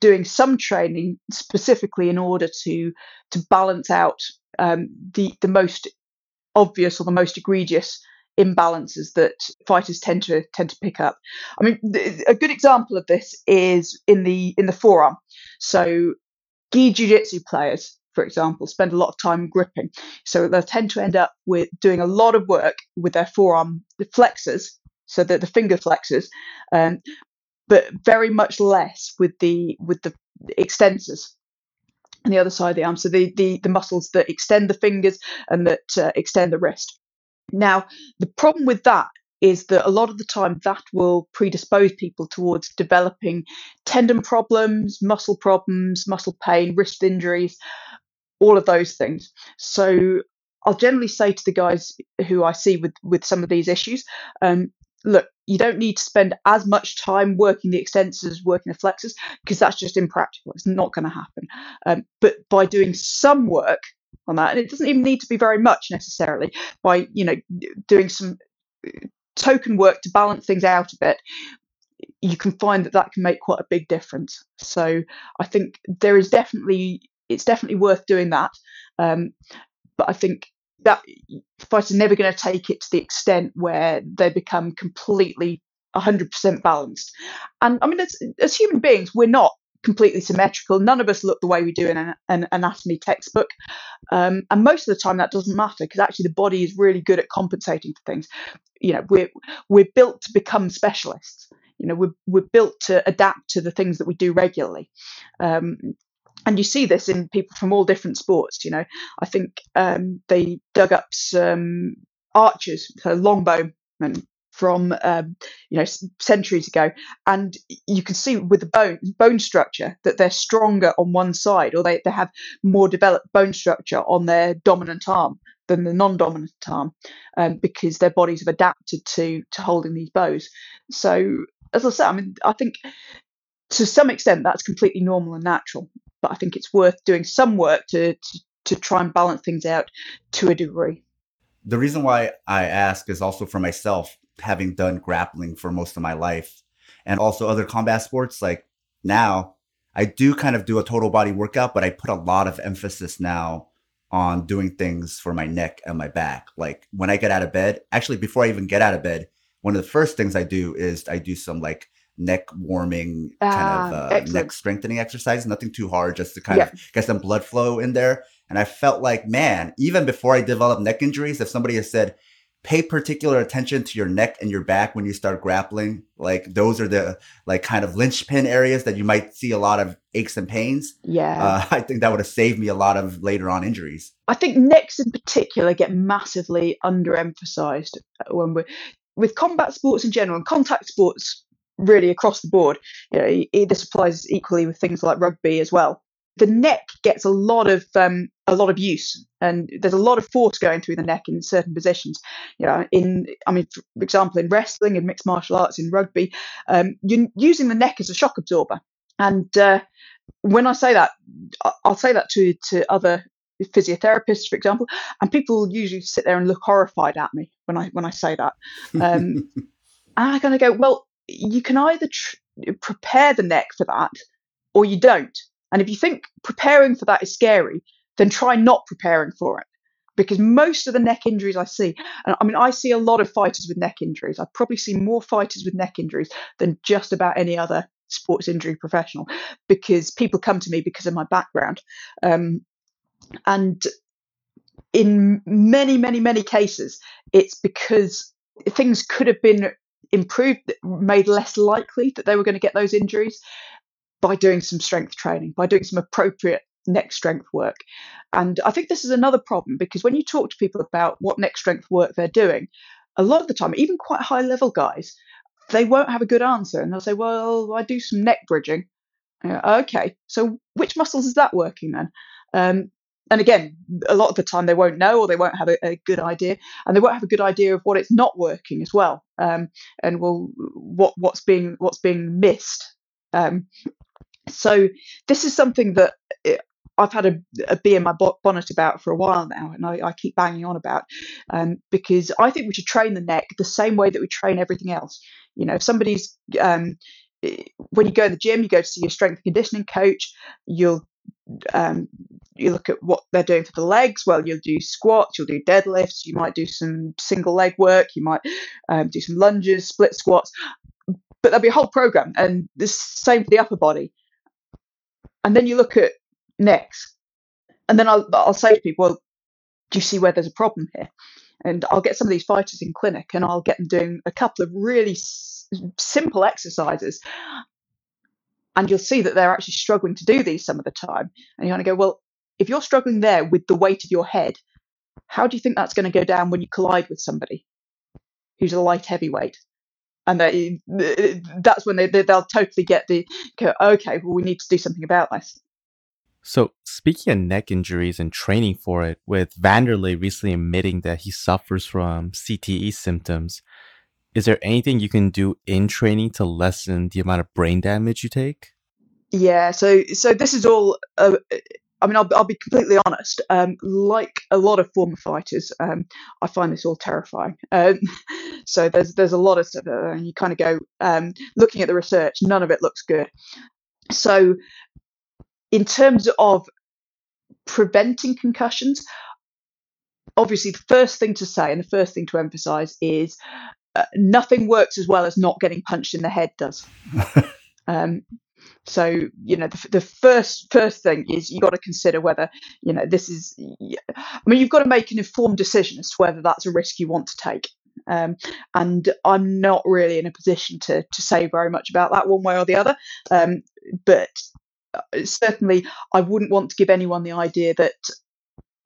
doing some training specifically in order to to balance out um, the the most obvious or the most egregious imbalances that fighters tend to tend to pick up. I mean, a good example of this is in the in the forearm. So, gi jiu-jitsu players for example, spend a lot of time gripping. So they'll tend to end up with doing a lot of work with their forearm flexors, so the, the finger flexors, um, but very much less with the with the extensors on the other side of the arm. So the the, the muscles that extend the fingers and that uh, extend the wrist. Now the problem with that is that a lot of the time that will predispose people towards developing tendon problems, muscle problems, muscle pain, wrist injuries, all of those things. So I'll generally say to the guys who I see with with some of these issues, um, look, you don't need to spend as much time working the extensors, working the flexors, because that's just impractical. It's not going to happen. Um, but by doing some work on that, and it doesn't even need to be very much necessarily, by you know doing some uh, token work to balance things out a bit, you can find that that can make quite a big difference. So I think there is definitely it's definitely worth doing that. Um, but I think that fighters are never going to take it to the extent where they become completely 100% balanced. And I mean, as, as human beings, we're not completely symmetrical. None of us look the way we do in an, an anatomy textbook. Um, and most of the time that doesn't matter because actually the body is really good at compensating for things. You know, we're, we're built to become specialists. You know, we're, we're built to adapt to the things that we do regularly. Um, and you see this in people from all different sports. You know, I think um, they dug up some archers, so longbowmen from um, you know centuries ago, and you can see with the bone bone structure that they're stronger on one side, or they, they have more developed bone structure on their dominant arm than the non-dominant arm, um, because their bodies have adapted to to holding these bows. So as I said, I mean, I think to some extent that's completely normal and natural but I think it's worth doing some work to, to, to try and balance things out to a degree. The reason why I ask is also for myself, having done grappling for most of my life and also other combat sports. Like now, I do kind of do a total body workout, but I put a lot of emphasis now on doing things for my neck and my back. Like when I get out of bed, actually, before I even get out of bed, one of the first things I do is I do some like neck warming kind of ah, uh, neck strengthening exercise. Nothing too hard, just to kind yeah. of get some blood flow in there. And I felt like, man, even before I developed neck injuries, if somebody has said, pay particular attention to your neck and your back when you start grappling. Like those are the like kind of linchpin areas that you might see a lot of aches and pains. Yeah. Uh, [laughs] I think that would have saved me a lot of later on injuries. I think necks in particular get massively underemphasized when we're with combat sports in general and contact sports really across the board. You know, this applies equally with things like rugby as well the neck gets a lot of um, a lot of use, and there's a lot of force going through the neck in certain positions. You know, in I mean, for example, in wrestling, in mixed martial arts, in rugby, um, you're using the neck as a shock absorber. And uh, when I say that, I'll say that to to other physiotherapists, for example, and people usually sit there and look horrified at me when I when I say that. Um, [laughs] and I kind of go, well, you can either tr- prepare the neck for that, or you don't. And if you think preparing for that is scary, then try not preparing for it. Because most of the neck injuries I see, and I mean, I see a lot of fighters with neck injuries. I probably see more fighters with neck injuries than just about any other sports injury professional because people come to me because of my background. Um, and in many, many, many cases, it's because things could have been improved, made less likely that they were going to get those injuries by doing some strength training, by doing some appropriate neck strength work. And I think this is another problem because when you talk to people about what neck strength work they're doing, a lot of the time, even quite high level guys, they won't have a good answer. And they'll say, Well, I do some neck bridging. okay, so which muscles is that working then? Um, and again, a lot of the time they won't know or they won't have a, a, good idea, and they won't have a good idea of what it's not working as well, um, and what what's being what's being missed. Um, so this is something that eh, I've had a, a bee in my bonnet about for a while now, and I, I keep banging on about um, because I think we should train the neck the same way that we train everything else. You know, if somebody's um, eh, when you go to the gym, you go to see your strength and conditioning coach. You'll um, you look at what they're doing for the legs. Well, you'll do squats, you'll do deadlifts, you might do some single leg work, you might um, do some lunges, split squats, but there'll be a whole program, and the same for the upper body and then you look at necks, and then I'll, I'll say to people, well, do you see where there's a problem here? And I'll get some of these fighters in clinic and I'll get them doing a couple of really s- simple exercises. And you'll see that they're actually struggling to do these some of the time. And you're going to go, well, if you're struggling there with the weight of your head, how do you think that's going to go down when you collide with somebody who's a light heavyweight? And they, that's when they, they'll totally get the okay well we need to do something about this. So speaking of neck injuries and training for it with Wanderlei recently admitting that he suffers from cte symptoms is there anything you can do in training to lessen the amount of brain damage you take? Yeah so so this is all uh, I mean, I'll, I'll be completely honest. Um, like a lot of former fighters, um, I find this all terrifying. Um, [laughs] so there's there's a lot of stuff, uh, and you kind of go um, looking at the research. None of it looks good. So, in terms of preventing concussions, obviously the first thing to say and the first thing to emphasize is uh, nothing works as well as not getting punched in the head does. [laughs] um, so you know the, the first first thing is you got to consider whether you know this is. I mean, you've got to make an informed decision as to whether that's a risk you want to take. Um, and I'm not really in a position to to say very much about that one way or the other. Um, but uh, certainly, I wouldn't want to give anyone the idea that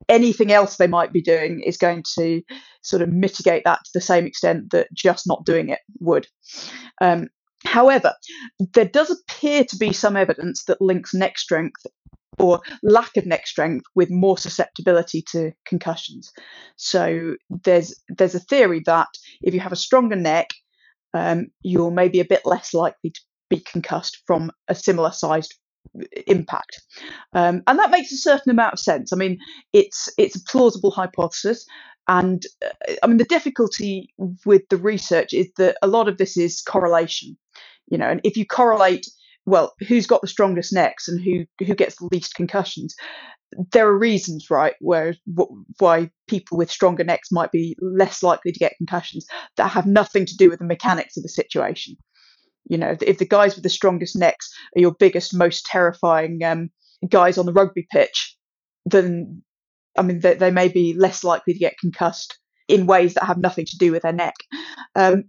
anything else they might be doing is going to sort of mitigate that to the same extent that just not doing it would. Um, However, there does appear to be some evidence that links neck strength or lack of neck strength with more susceptibility to concussions. So there's there's a theory that if you have a stronger neck, um, you're maybe a bit less likely to be concussed from a similar sized impact, um, and that makes a certain amount of sense. I mean, it's it's a plausible hypothesis. And uh, I mean, the difficulty with the research is that a lot of this is correlation you know and if you correlate well who's got the strongest necks and who who gets the least concussions there are reasons right where why people with stronger necks might be less likely to get concussions that have nothing to do with the mechanics of the situation. You know if the guys with the strongest necks are your biggest most terrifying um, guys on the rugby pitch then i mean they, they may be less likely to get concussed in ways that have nothing to do with their neck. Um,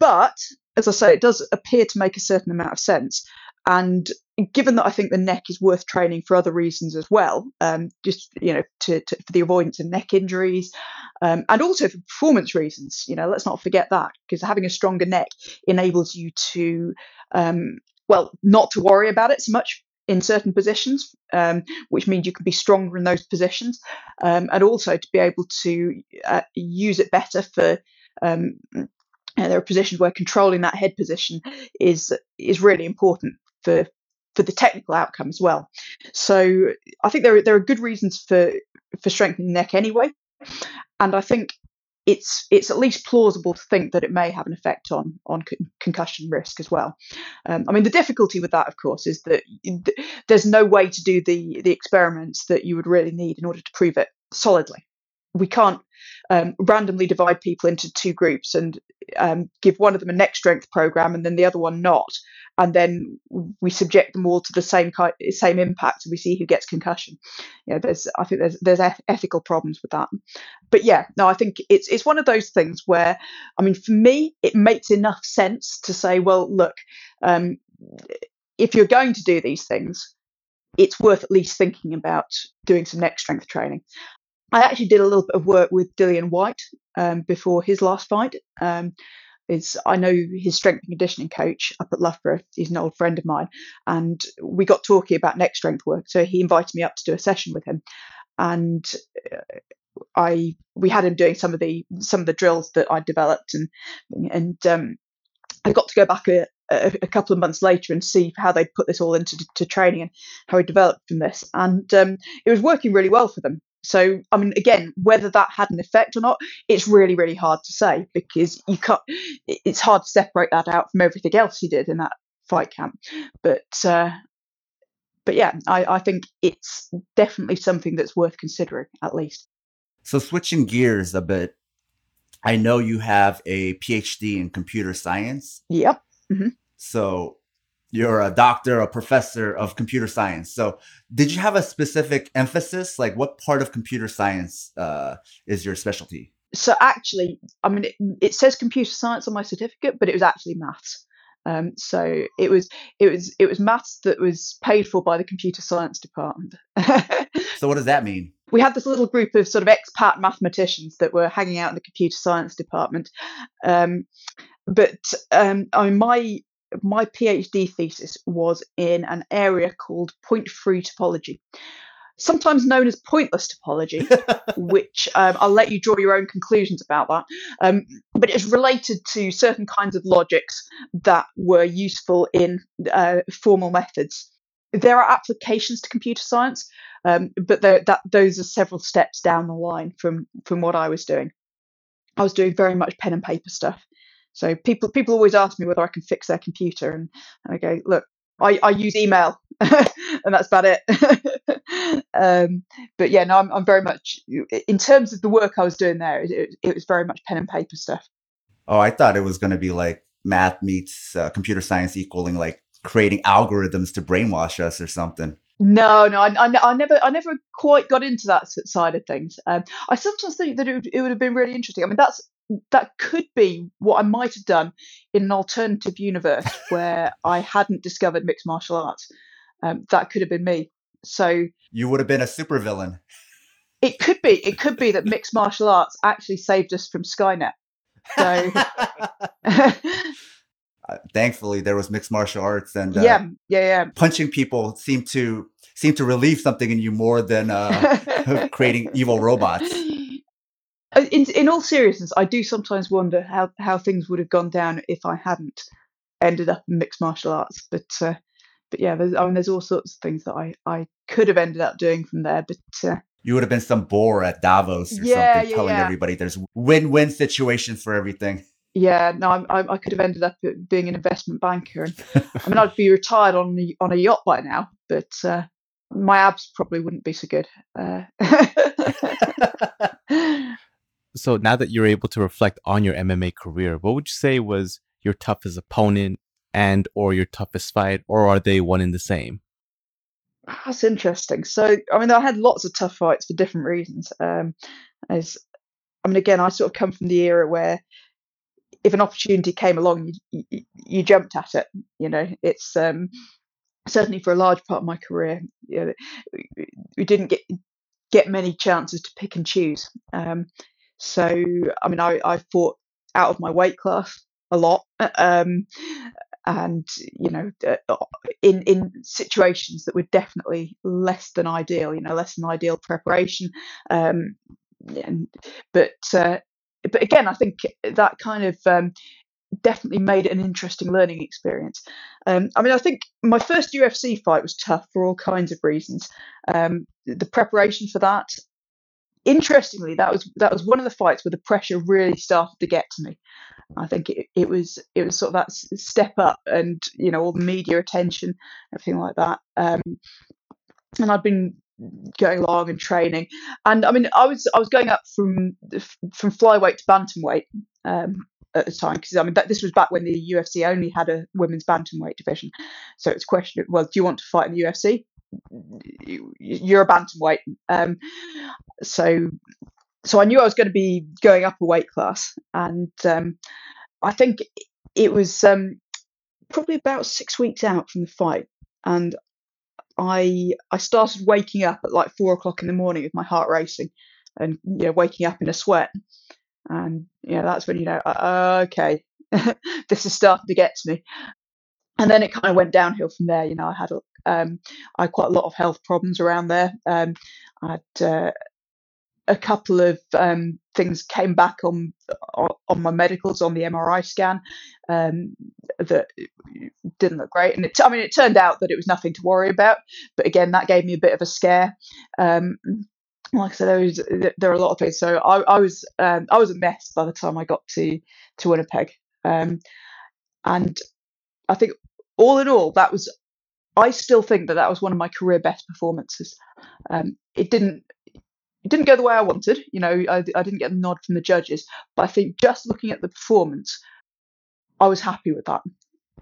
but as I say, it does appear to make a certain amount of sense. And given that I think the neck is worth training for other reasons as well, um, just you know, to, to, for the avoidance of neck injuries, um, and also for performance reasons. You know, let's not forget that because having a stronger neck enables you to, um, well, not to worry about it so much in certain positions, um, which means you can be stronger in those positions, um, and also to be able to uh, use it better for um, there are positions where controlling that head position is is really important for for the technical outcome as well. So I think there are, there are good reasons for for strengthening the neck anyway, and I think it's it's at least plausible to think that it may have an effect on on con- concussion risk as well. Um, I mean, the difficulty with that, of course, is that there's no way to do the the experiments that you would really need in order to prove it solidly. We can't um, randomly divide people into two groups and um, give one of them a neck strength program and then the other one not, and then we subject them all to the same kind, same impact, and we see who gets concussion. You know, there's I think there's there's ethical problems with that. But yeah, no, I think it's it's one of those things where I mean, for me, it makes enough sense to say, well, look, um, if you're going to do these things, it's worth at least thinking about doing some neck strength training. I actually did a little bit of work with Dillian Whyte um, before his last fight. Um, is I know his strength and conditioning coach up at Loughborough. He's an old friend of mine, and we got talking about neck strength work. So he invited me up to do a session with him, and uh, I we had him doing some of the some of the drills that I developed, and and um, I got to go back a, a, a, couple of months later and see how they put this all into to training and how he developed from this, and um, it was working really well for them. So, I mean, again, whether that had an effect or not, it's really, really hard to say because you can't. It's hard to separate that out from everything else he did in that fight camp. But, uh, but yeah, I, I think it's definitely something that's worth considering at least. So, switching gears a bit, I know you have a PhD in computer science. Yep. Mm-hmm. So, you're a doctor, a professor of computer science. So, did you have a specific emphasis? Like, what part of computer science uh, is your specialty? So, actually, I mean, it, it, says computer science on my certificate, but it was actually maths. Um, so it was it was it was maths that was paid for by the computer science department. [laughs] so what does that mean? We had this little group of sort of expat mathematicians that were hanging out in the computer science department. Um, but um, I mean, my my PhD thesis was in an area called point free topology, sometimes known as pointless topology, [laughs] which um, I'll let you draw your own conclusions about that. Um, but it's related to certain kinds of logics that were useful in uh, formal methods. There are applications to computer science, um, but that, those are several steps down the line from, from what I was doing. I was doing very much pen and paper stuff. So people people always ask me whether I can fix their computer, and, and I go, look, I, I use email, [laughs] and that's about it. [laughs] um, but yeah, no, I'm, I'm very much in terms of the work I was doing there. It, it was very much pen and paper stuff. Oh, I thought it was going to be like math meets uh, computer science equaling like creating algorithms to brainwash us or something. No, no, I, I, I, never, I never quite got into that side of things. Um, I sometimes think that it would, it would have been really interesting. I mean, that's that could be what I might have done in an alternative universe [laughs] where I hadn't discovered mixed martial arts. Um, that could have been me. So you would have been a supervillain. It could be. It could be that mixed martial arts actually saved us from Skynet. So. [laughs] [laughs] uh, thankfully, there was mixed martial arts, and uh, yeah, yeah, yeah. Punching people seemed to seem to relieve something in you more than uh, creating evil robots. Uh, in in all seriousness, I do sometimes wonder how how things would have gone down if I hadn't ended up in mixed martial arts. But uh, but yeah, there's I mean there's all sorts of things that I I could have ended up doing from there, but. Uh, you would have been some bore at Davos or yeah, something, yeah, telling yeah. everybody there's win-win situations for everything. Yeah, no, I, I could have ended up being an investment banker, and I mean I'd be [laughs] retired on a, on a yacht by now, but uh, my abs probably wouldn't be so good. Uh, [laughs] [laughs] so now that you're able to reflect on your MMA career, what would you say was your toughest opponent and or your toughest fight, or are they one and the same? That's interesting. So, I mean, I had lots of tough fights for different reasons. Um, as I mean, again, I sort of come from the era where if an opportunity came along, you, you, you jumped at it. You know, it's um, certainly for a large part of my career, you know, we didn't get get many chances to pick and choose. Um, so, I mean, I, I fought out of my weight class a lot, um, and you know, uh, in in situations that were definitely less than ideal. You know, less than ideal preparation. Um, and, but uh, but again, I think that kind of um, definitely made it an interesting learning experience. Um, I mean, I think my first UFC fight was tough for all kinds of reasons. Um, the preparation for that, interestingly, that was that was one of the fights where the pressure really started to get to me. I think it, it was it was sort of that step up, and you know all the media attention, everything like that. Um, and I'd been going along and training. And I mean, I was I was going up from from flyweight to bantamweight um, at the time because I mean that, this was back when the UFC only had a women's bantamweight division. So it's a question: of, well, do you want to fight in the UFC? You're a bantamweight. Um, so so I knew I was going to be going up a weight class, and um, I think it was um, probably about six weeks out from the fight, and I I started waking up at like four o'clock in the morning with my heart racing, and you know waking up in a sweat, and yeah that's when you know uh, okay [laughs] this is starting to get to me, and then it kind of went downhill from there. You know I had um, I had quite a lot of health problems around there. Um, I had uh, a couple of um, things came back on on my medicals on the MRI scan um, that didn't look great, and it, I mean it turned out that it was nothing to worry about. But again, that gave me a bit of a scare. Um, like I said, there was there are a lot of things. So I, I was um, I was a mess by the time I got to to Winnipeg, um, and I think all in all that was I still think that that was one of my career best performances. Um, it didn't it didn't go the way I wanted. You know, I, I didn't get a nod from the judges, but I think just looking at the performance, I was happy with that,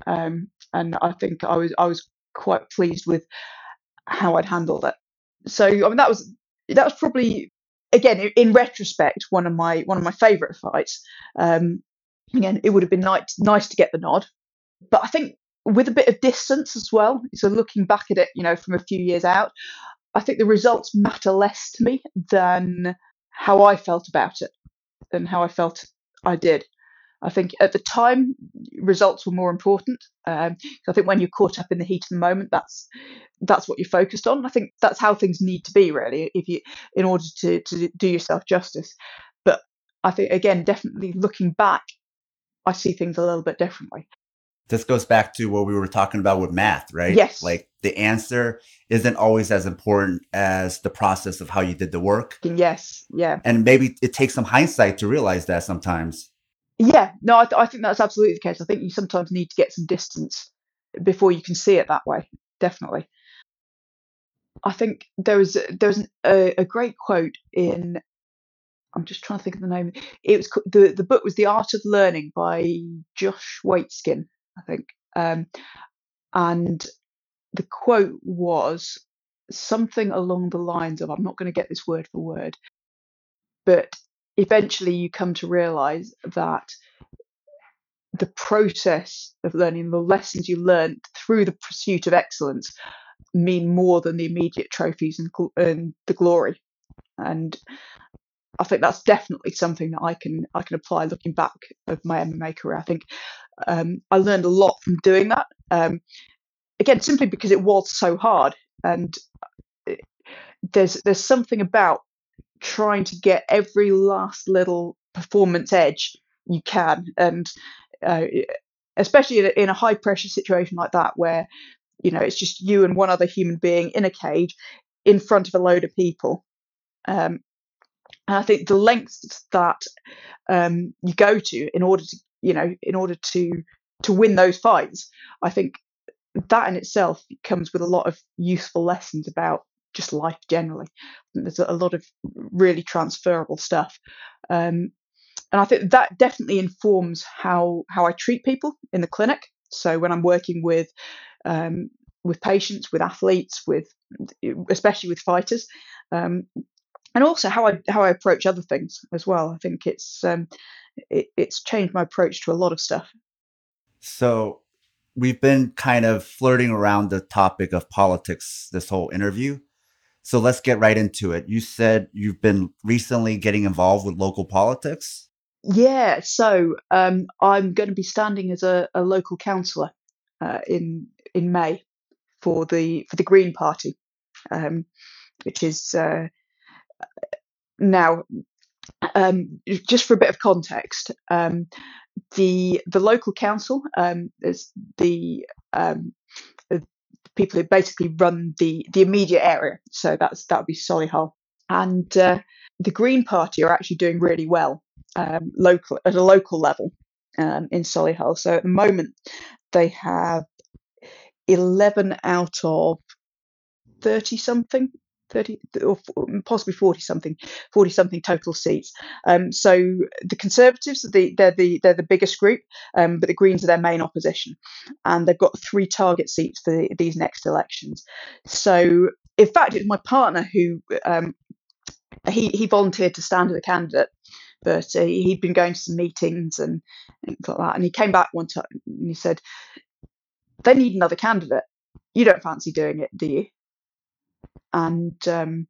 um, and I think I was I was quite pleased with how I'd handled it. So I mean, that was that was probably again in retrospect one of my one of my favourite fights. Um, again, it would have been nice nice to get the nod, but I think with a bit of distance as well. So looking back at it, you know, from a few years out, I think the results matter less to me than how I felt about it, than how I felt I did. I think at the time results were more important. Um, I think when you're caught up in the heat of the moment, that's that's what you're focused on. I think that's how things need to be really, if you in order to to do yourself justice. But I think again, definitely looking back, I see things a little bit differently this goes back to what we were talking about with math, right? Yes. Like the answer isn't always as important as the process of how you did the work. Yes. Yeah. And maybe it takes some hindsight to realize that sometimes. Yeah. No, I, th- I think that's absolutely the case. I think you sometimes need to get some distance before you can see it that way. Definitely. I think there was there was a, a great quote in I'm just trying to think of the name. It was the the book was The Art of Learning by Josh Waitzkin, I think. Um, and the quote was something along the lines of I'm not going to get this word for word, but eventually you come to realize that the process of learning, the lessons you learn through the pursuit of excellence, mean more than the immediate trophies and, and the glory. And I think that's definitely something that I can I can apply looking back of my MMA career. I think um, I learned a lot from doing that. Um, again, simply because it was so hard, and it, there's there's something about trying to get every last little performance edge you can, and uh, especially in a, in a high pressure situation like that where you know it's just you and one other human being in a cage in front of a load of people. Um, and I think the lengths that um, you go to in order to, you know, in order to to win those fights, I think that in itself comes with a lot of useful lessons about just life generally. There's a lot of really transferable stuff, um, and I think that definitely informs how how I treat people in the clinic. So when I'm working with um, with patients, with athletes, with especially with fighters, um, and also how I how I approach other things as well. I think it's um, it, it's changed my approach to a lot of stuff. So we've been kind of flirting around the topic of politics this whole interview. So let's get right into it. You said you've been recently getting involved with local politics. Yeah, so um, I'm going to be standing as a, a local councillor uh, in in May for the for the Green Party, um, which is uh, now um, just for a bit of context. Um, the the local council um, is the um, the people who basically run the the immediate area. So that's that would be Solihull, and uh, the Green Party are actually doing really well um, local at a local level um, in Solihull. So at the moment they have eleven out of thirty something 30 or possibly 40 something 40 something total seats. Um, so the conservatives the, they're the they're the biggest group um, but the greens are their main opposition. And they've got three target seats for the, these next elections. So in fact it's my partner who um, he, he volunteered to stand as a candidate but uh, he'd been going to some meetings and, and like that and he came back one time and he said they need another candidate. You don't fancy doing it do you and um,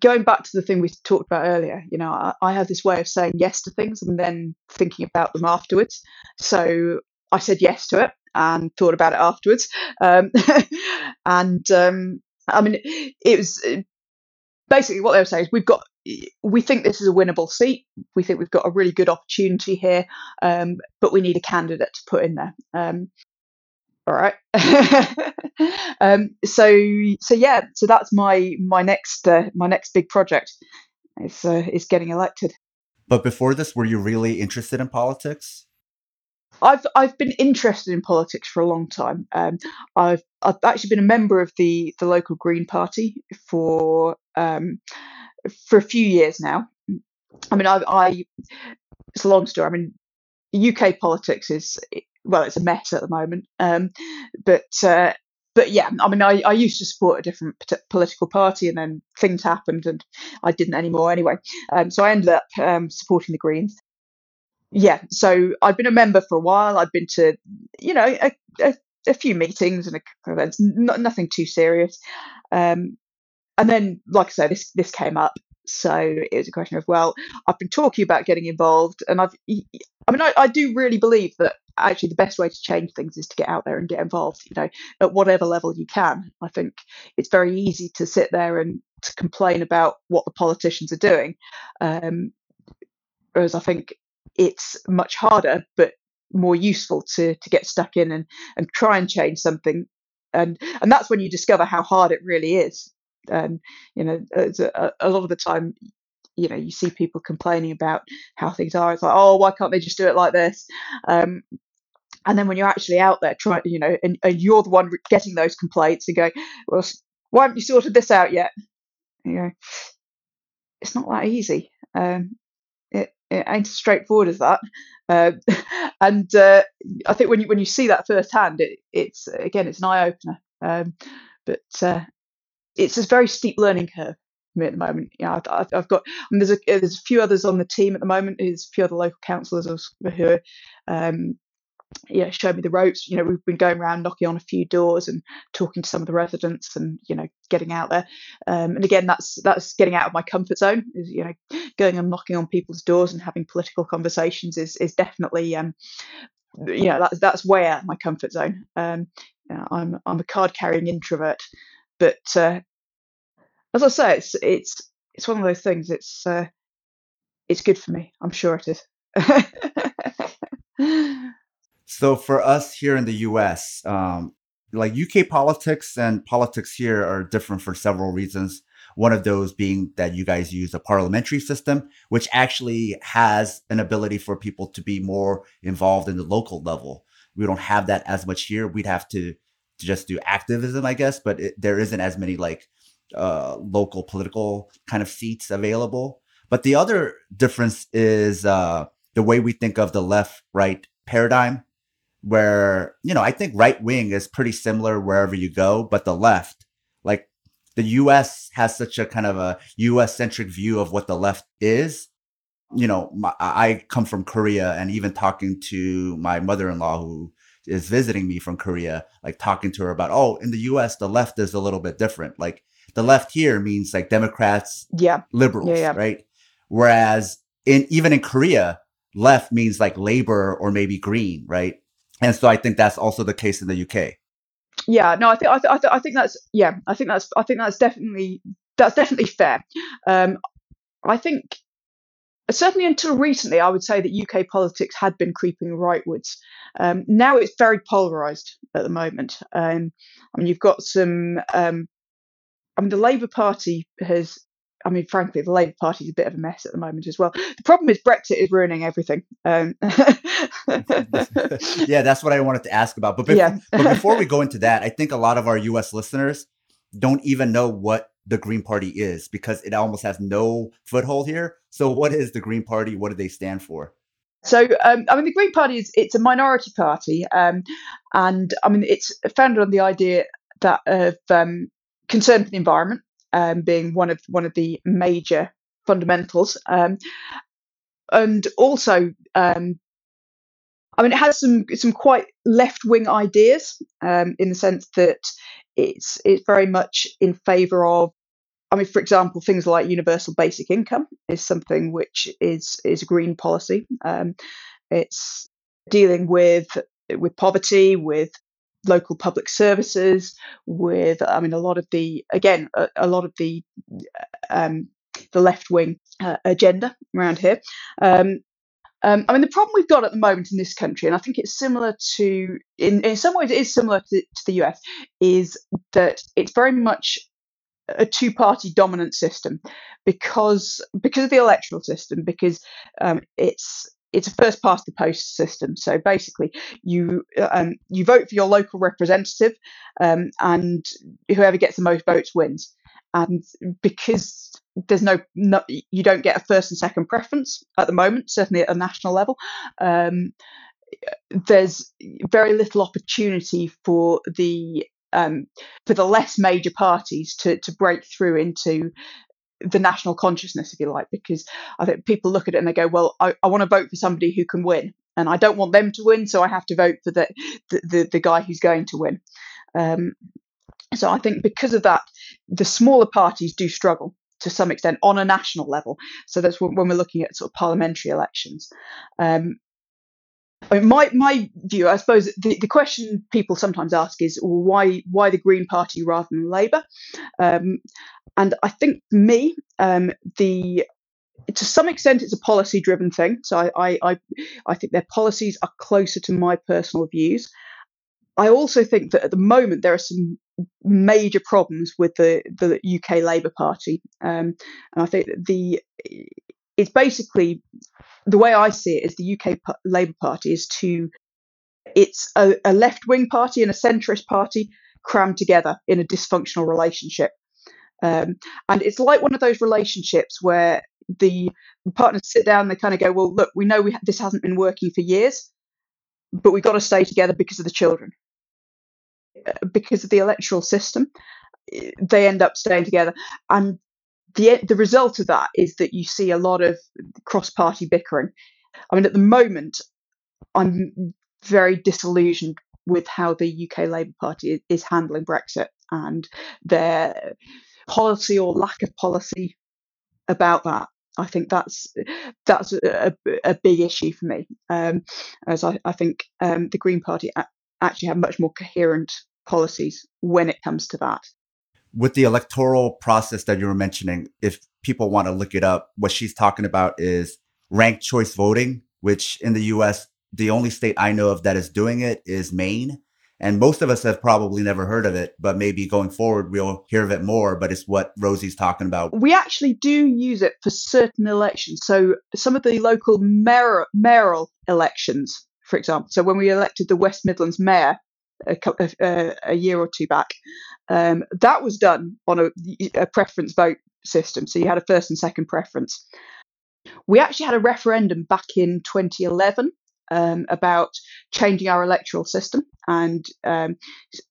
going back to the thing we talked about earlier, you know, I, I have this way of saying yes to things and then thinking about them afterwards. So I said yes to it and thought about it afterwards. Um, [laughs] and um, I mean, it was uh, basically what they were saying is we've got we think this is a winnable seat. We think we've got a really good opportunity here, um, but we need a candidate to put in there. All right [laughs] um, so so yeah so that's my my next uh, my next big project is uh, is getting elected but before this were you really interested in politics I've I've been interested in politics for a long time. Um, I've I've actually been a member of the the local Green Party for um, for a few years now. I mean, I, I it's a long story. I mean, UK politics is well, it's a mess at the moment. Um, but uh, but yeah, I mean, I, I used to support a different political party, and then things happened, and I didn't anymore anyway. Um, so I ended up um, supporting the Greens. Yeah, so I've been a member for a while. I've been to, you know, a, a, a few meetings and a events, not, nothing too serious. Um, and then, like I say, this this came up, so it was a question of, well, I've been talking about getting involved, and I've, I mean, I, I do really believe that actually the best way to change things is to get out there and get involved you know at whatever level you can. I think it's very easy to sit there and to complain about what the politicians are doing um, whereas i think it's much harder but more useful to to get stuck in and and try and change something. And and that's when you discover how hard it really is and you know a, a lot of the time you know you see people complaining about how things are it's like oh why can't they just do it like this um, and then when you're actually out there trying, you know, and, and you're the one getting those complaints and going, well, why haven't you sorted this out yet? You know, it's not that easy. Um, it, it ain't as straightforward as that. Uh, [laughs] and uh, I think when you when you see that firsthand, it, it's again it's an eye opener. Um, but uh, it's a very steep learning curve for me at the moment. Yeah, I've, I've got I mean, there's a there's a few others on the team at the moment. There's a few other local councillors who um, yeah, show me the ropes. You know, we've been going around knocking on a few doors and talking to some of the residents, and you know, getting out there. Um, and again, that's that's getting out of my comfort zone. Is you know, going and knocking on people's doors and having political conversations is is definitely um, you know, that's that's way out of my comfort zone. Um, you know, I'm I'm a card carrying introvert, but uh, as I say, it's it's it's one of those things. It's uh, it's good for me. I'm sure it is. [laughs] So for us here in the US, um, like UK politics and politics here are different for several reasons. One of those being that you guys use a parliamentary system, which actually has an ability for people to be more involved in the local level. We don't have that as much here. We'd have to, just do activism, I guess, but it, there isn't as many like uh, local political kind of seats available. But the other difference is uh, the way we think of the left right paradigm where you know I think right wing is pretty similar wherever you go, but the left, like the US has such a kind of a US centric view of what the left is. You know, my, I come from Korea and even talking to my mother in law who is visiting me from Korea, like talking to her about, oh, in the US, the left is a little bit different. Like the left here means like Democrats, yeah, liberals, Yeah, yeah. right? Whereas in even in Korea, left means like labor or maybe green, right? And so I think that's also the case in the UK. yeah no i think I, th- I, th- I think that's yeah i think that's i think that's definitely that's definitely fair um i think certainly until recently i would say that uk politics had been creeping rightwards um now it's very polarized at the moment um i mean you've got some um i mean the labour party has I mean, frankly, the Labour Party is a bit of a mess at the moment as well. The problem is Brexit is ruining everything. Um, [laughs] yeah, that's what I wanted to ask about. But, bef- Yeah. but before we [laughs] go into that, I think a lot of our US listeners don't even know what the Green Party is because it almost has no foothold here. So, what is the Green Party? What do they stand for? So, um, I mean, the Green Party is it's a minority party, um, and I mean, it's founded on the idea that of um, concern for the environment um, being one of one of the major fundamentals, um, and also, um, I mean, it has some some quite left wing ideas in the sense that it's it's very much in favour of. I mean, for example, things like universal basic income is something which is is a green policy. Um, it's dealing with with poverty, with local public services, with I mean a lot of the again a, a lot of the um, the left wing uh, agenda around here. Um, um, I mean, the problem we've got at the moment in this country, and I think it's similar to, in, in some ways, it is similar to, to the US, is that it's very much a two-party dominant system because because of the electoral system, because um, it's it's a first past the post system. So basically, you um, you vote for your local representative, um, and whoever gets the most votes wins. And because there's no, no, you don't get a first and second preference at the moment, certainly at a national level. Um, there's very little opportunity for the um, for the less major parties to to break through into the national consciousness, if you like, because I think people look at it and they go, well, I, I want to vote for somebody who can win, and I don't want them to win, so I have to vote for the the, the, the guy who's going to win. Um, so I think because of that, the smaller parties do struggle to some extent on a national level. So that's when, we're looking at sort of parliamentary elections. Um, I mean, my my view, I suppose, the, the question people sometimes ask is well, why why the Green Party rather than Labour? Um, and I think for me, um, the to some extent, it's a policy driven thing. So I, I, I, think their policies are closer to my personal views. I also think that at the moment there are some major problems with the, the UK Labour Party, um, and I think the it's basically the way I see it is the UK Labour Party is to it's a, a left wing party and a centrist party crammed together in a dysfunctional relationship. Um, and it's like one of those relationships where the partners sit down and they kind of go, well, look, we know we ha- this hasn't been working for years, but we've got to stay together because of the children. Uh, Because of the electoral system, eh, they end up staying together. And the, the result of that is that you see a lot of cross party bickering. I mean, at the moment, I'm very disillusioned with how the UK Labour Party is handling Brexit and their policy or lack of policy about that. I think that's that's a, a, big issue for me, um, as I, I think um, the Green Party actually have much more coherent policies when it comes to that. With the electoral process that you were mentioning, if people want to look it up, what she's talking about is ranked choice voting, which in the US, the only state I know of that is doing it is Maine. And most of us have probably never heard of it, but maybe going forward, we'll hear of it more. But it's what Rosie's talking about. We actually do use it for certain elections. So some of the local mayor, mayoral elections, for example. So when we elected the West Midlands mayor a, a, a year or two back, um, that was done on a, a preference vote system. So you had a first and second preference. We actually had a referendum back in 2011 um, about changing our electoral system and um,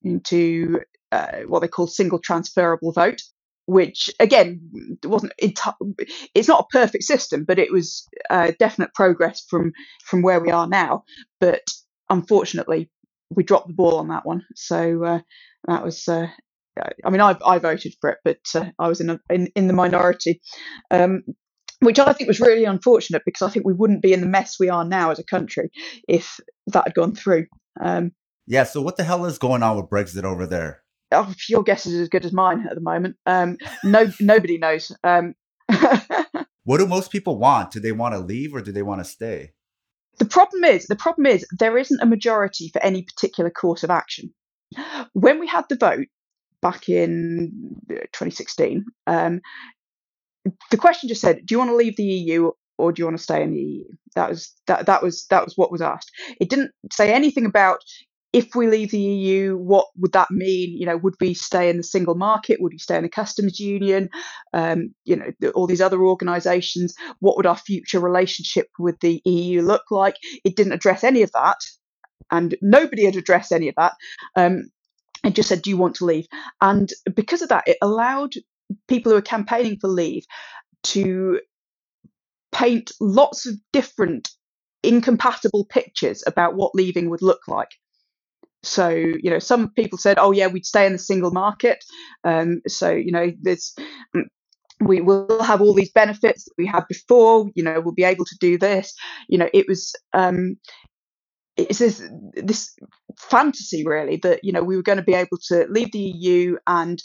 into uh, what they call single transferable vote. which again wasn't it's not a perfect system, but it was uh, definite progress from from where we are now. But unfortunately, we dropped the ball on that one. So uh, that was. Uh, I mean, I, I voted for it, but uh, I was in, a, in in the minority, um, which I think was really unfortunate because I think we wouldn't be in the mess we are now as a country if that had gone through. Um, yeah. So what the hell is going on with Brexit over there? Oh, your guess is as good as mine at the moment. Um, no, [laughs] nobody knows. Um, [laughs] what do most people want? Do they want to leave or do they want to stay? The problem is, the problem is there isn't a majority for any particular course of action. When we had the vote back in 2016, um, the question just said, "Do you want to leave the EU or do you want to stay in the EU?" That was that that was that was what was asked. It didn't say anything about if we leave the EU, what would that mean? You know, would we stay in the single market? Would we stay in the customs union? Um, you know, all these other organisations. What would our future relationship with the EU look like? It didn't address any of that, and nobody had addressed any of that. Um, it just said, "Do you want to leave?" And because of that, it allowed people who are campaigning for leave to paint lots of different incompatible pictures about what leaving would look like. So, you know, some people said, oh, yeah, we'd stay in the single market. Um, so, you know, there's. Mm, we will have all these benefits that we had before. You know, we'll be able to do this. You know, it was um, it's this this fantasy really that you know we were going to be able to leave the EU and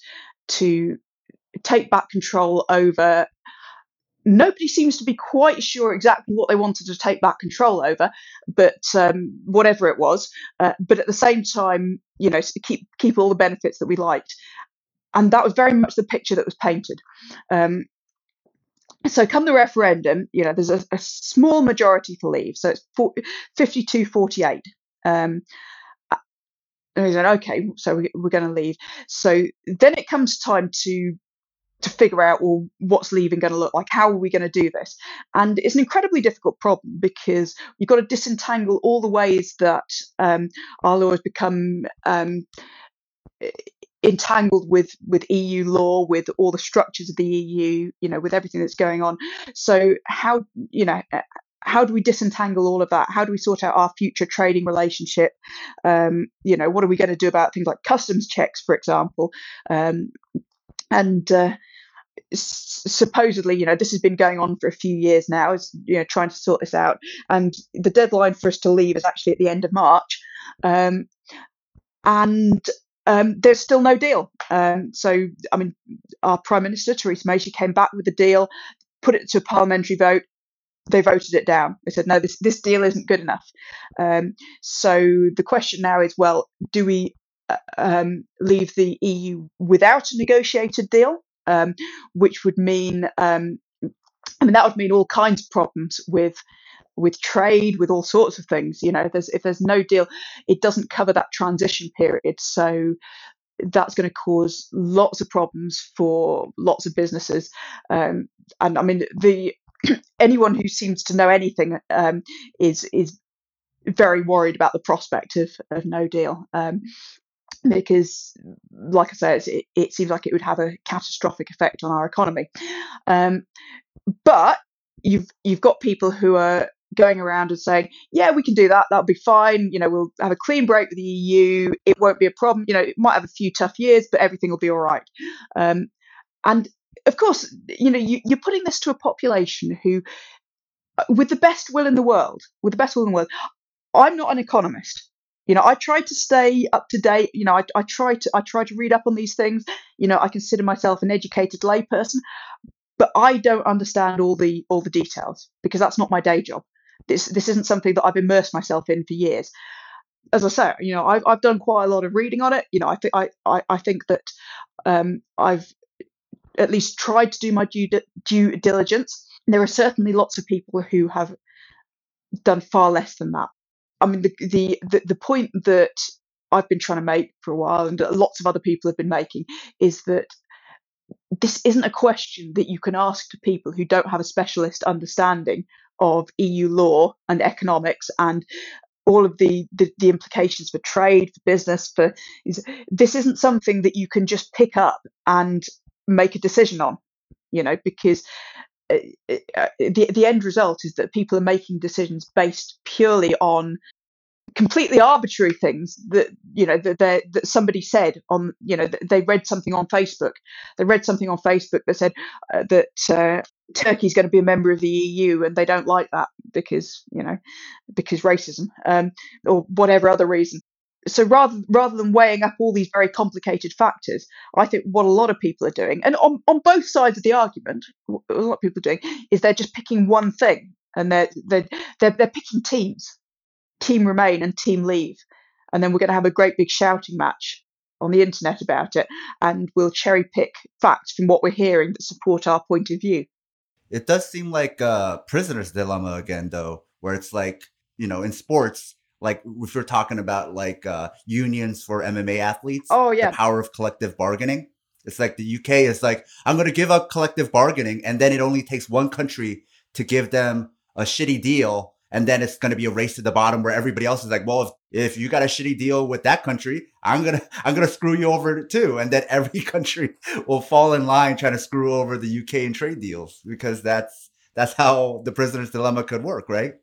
to take back control over nobody seems to be quite sure exactly what they wanted to take back control over, but um, whatever it was. Uh, but at the same time, you know, keep keep all the benefits that we liked, and that was very much the picture that was painted. Um, so come the referendum, you know, there's a, a small majority to leave, so it's 52 48. Um, and he said, okay, so we, we're going to leave. So then it comes time to to figure out well what's leaving going to look like how are we going to do this and it's an incredibly difficult problem because you've got to disentangle all the ways that um, our law has become um, entangled with with EU law, with all the structures of the EU, you know, with everything that's going on. So how you know how do we disentangle all of that? How do we sort out our future trading relationship? Um, you know, what are we going to do about things like customs checks, for example? Um, and uh, supposedly, you know, this has been going on for a few years now, is you know trying to sort this out, and the deadline for us to leave is actually at the end of March, um, and um, there's still no deal. Um, so, I mean, our Prime Minister Theresa May she came back with a deal, put it to a parliamentary vote. They voted it down. They said, no, this this deal isn't good enough. Um, so the question now is, well, do we um, leave the EU without a negotiated deal, um, which would mean, um, I mean, that would mean all kinds of problems with with trade, with all sorts of things. You know, if there's if there's no deal, it doesn't cover that transition period, so that's going to cause lots of problems for lots of businesses. Um, and I mean, the [clears throat] anyone who seems to know anything um, is is very worried about the prospect of, of no deal. Um, because, like I said, it, it, seems like it would have a catastrophic effect on our economy. Um, but you've you've got people who are going around and saying, "Yeah, we can do that. That'll be fine. You know, we'll have a clean break with the EU. It won't be a problem. You know, it might have a few tough years, but everything will be all right." Um, and of course, you know, you, you're putting this to a population who, uh, with the best will in the world, with the best will in the world, I'm not an economist you know i try to stay up to date you know I, I try to i try to read up on these things. You know i consider myself an educated layperson but i don't understand all the all the details because that's not my day job. This this isn't something that i've immersed myself in for years. As i say you know i've, I've done quite a lot of reading on it. You know i think I, I think that um i've at least tried to do my due, due diligence. There are certainly lots of people who have done far less than that I mean, the, the, the, the point that I've been trying to make for a while, and lots of other people have been making, is that this isn't a question that you can ask to people who don't have a specialist understanding of EU law and economics and all of the, the, the implications for trade, for business, for this isn't something that you can just pick up and make a decision on. You know, because uh, uh, the the end result is that people are making decisions based purely on completely arbitrary things that you know that that somebody said on you know they read something on Facebook. They read something on Facebook that said uh, that uh, Turkey's going to be a member of the EU and they don't like that because you know because racism um, or whatever other reason. So rather rather than weighing up all these very complicated factors, I think what a lot of people are doing, and on, on both sides of the argument, what a lot of people are doing is they're just picking one thing and they're they're they're, they're picking teams, team remain and team leave, and then we're going to have a great big shouting match on the internet about it, and we'll cherry pick facts from what we're hearing that support our point of view. It does seem like a prisoner's dilemma again, though, where it's like, you know, in sports, like if we're talking about like uh, unions for MMA athletes, oh yeah, the power of collective bargaining. It's like the UK is like, I'm going to give up collective bargaining, and then it only takes one country to give them a shitty deal, and then it's going to be a race to the bottom where everybody else is like, well, if, if you got a shitty deal with that country, I'm gonna I'm gonna screw you over too, and then every [laughs] country will fall in line trying to screw over the UK in trade deals because that's that's how the prisoner's dilemma could work, right?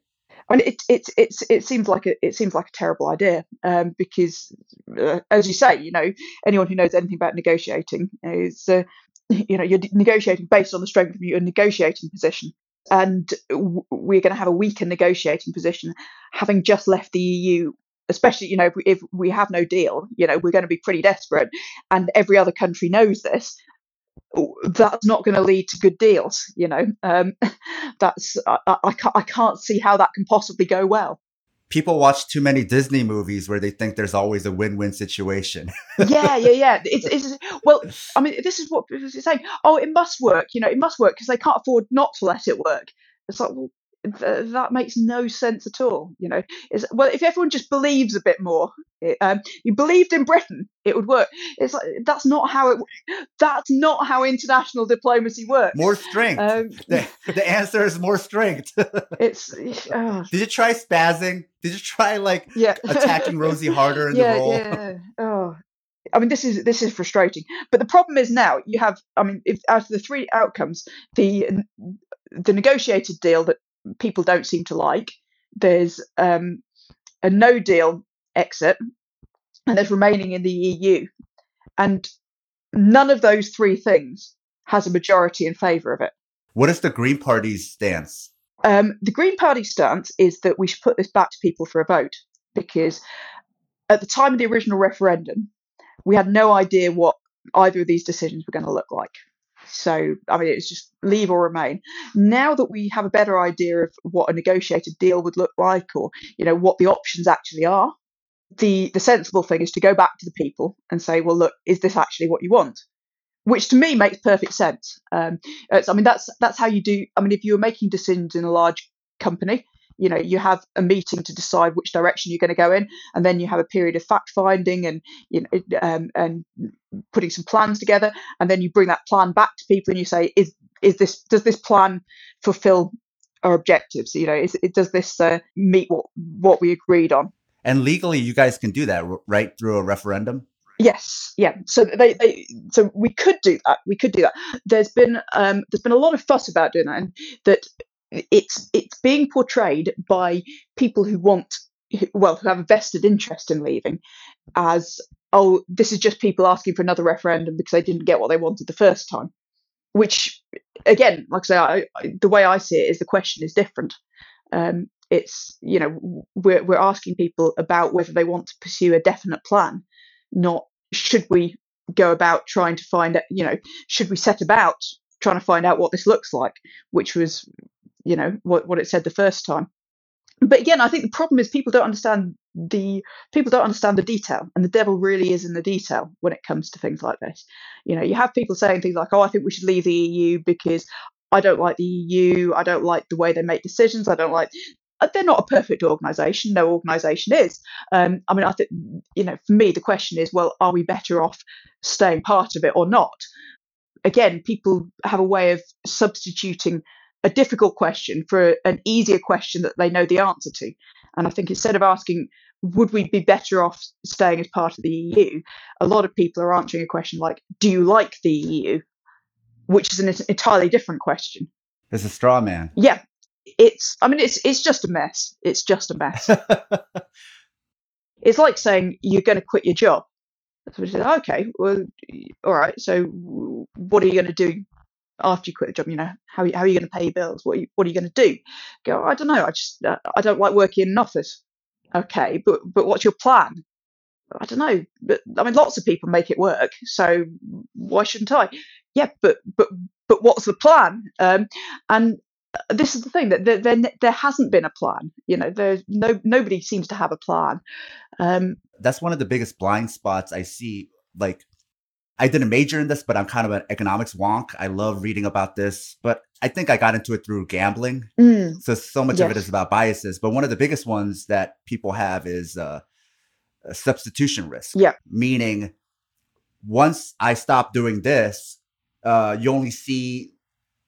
I mean, it it it it seems like a it seems like a terrible idea um, because, uh, as you say, you know, anyone who knows anything about negotiating is, uh, [laughs] you know, you're negotiating based on the strength of your negotiating position. And we're going to have a weaker negotiating position having just left the EU especially you know if we, if we have no deal you know we're going to be pretty desperate. And every other country knows this that's not going to lead to good deals you know um, [laughs] that's I, I, can't, I can't see how that can possibly go well people watch too many Disney movies where they think there's always a win-win situation. yeah, yeah, yeah. [laughs] It's, it's well, I mean, this is what people are saying. Oh, it must work. You know, it must work because they can't afford not to let it work. It's like, well, th- that makes no sense at all. You know, is well, if everyone just believes a bit more, it, um, you believed in Britain, it would work. It's like that's not how it. That's not how international diplomacy works. More strength. Um, the, the answer is more strength. [laughs] it's. Uh, Did you try spazzing? Did you try like yeah. attacking Rosie harder in [laughs] yeah, the role? Yeah. Oh, I mean, this is this is frustrating. But the problem is now you have. I mean, if out of the three outcomes, the the negotiated deal that people don't seem to like. There's um, a no deal exit, and there's remaining in the EU. And none of those three things has a majority in favour of it. What is the Green Party's stance? Um, the Green Party stance is that we should put this back to people for a vote because at the time of the original referendum, we had no idea what either of these decisions were going to look like. So, I mean, it's just leave or remain. Now that we have a better idea of what a negotiated deal would look like, or you know what the options actually are, the the sensible thing is to go back to the people and say, well, look, is this actually what you want? Which to me makes perfect sense. Um, I mean, that's that's how you do. I mean, if you were making decisions in a large company, you know you have a meeting to decide which direction you're going to go in and then you have a period of fact finding and you know um, and putting some plans together and then you bring that plan back to people and you say is is this does this plan fulfill our objectives you know is it does this uh, meet what what we agreed on and legally you guys can do that right through a referendum Yes, yeah. So they, they, so we could do that. We could do that. There's been, um, there's been a lot of fuss about doing that, and that it's it's being portrayed by people who want well who have a vested interest in leaving as oh this is just people asking for another referendum because they didn't get what they wanted the first time which again like i say I, I, the way i see it is the question is different. Um, it's you know we're, we're asking people about whether they want to pursue a definite plan not should we go about trying to find you know should we set about trying to find out what this looks like which was you know what what it said the first time. But again i think the problem is people don't understand the people don't understand the detail and the devil really is in the detail when it comes to things like this. You know you have people saying things like oh i think we should leave the eu because i don't like the eu i don't like the way they make decisions i don't like uh, they're not a perfect organization no organization is. Um, i mean i think you know for me the question is well are we better off staying part of it or not? Again people have a way of substituting a difficult question for an easier question that they know the answer to. And I think instead of asking, would we be better off staying as part of the EU, a lot of people are answering a question like, do you like the EU? which is an entirely different question. It's a straw man. Yeah, it's. I mean, it's it's just a mess. It's just a mess. [laughs] it's like saying you're going to quit your job. So said, okay, well, all right. So, what are you going to do after you quit the job? You know, how, how are you going to pay your bills? What are you, what are you going to do? Go, I don't know. I just uh, I don't like working in an office. Okay, but but what's your plan? I don't know. But I mean, lots of people make it work. So why shouldn't I? Yeah, but but but what's the plan? Um, and this is the thing that there, there, there hasn't been a plan. You know, there's no nobody seems to have a plan. Um, That's one of the biggest blind spots I see. Like, I didn't major in this, but I'm kind of an economics wonk. I love reading about this, but I think I got into it through gambling. mm, So so much yes. of it is about biases. But one of the biggest ones that people have is uh, a substitution risk. Yeah. Meaning, once I stop doing this, uh, you only see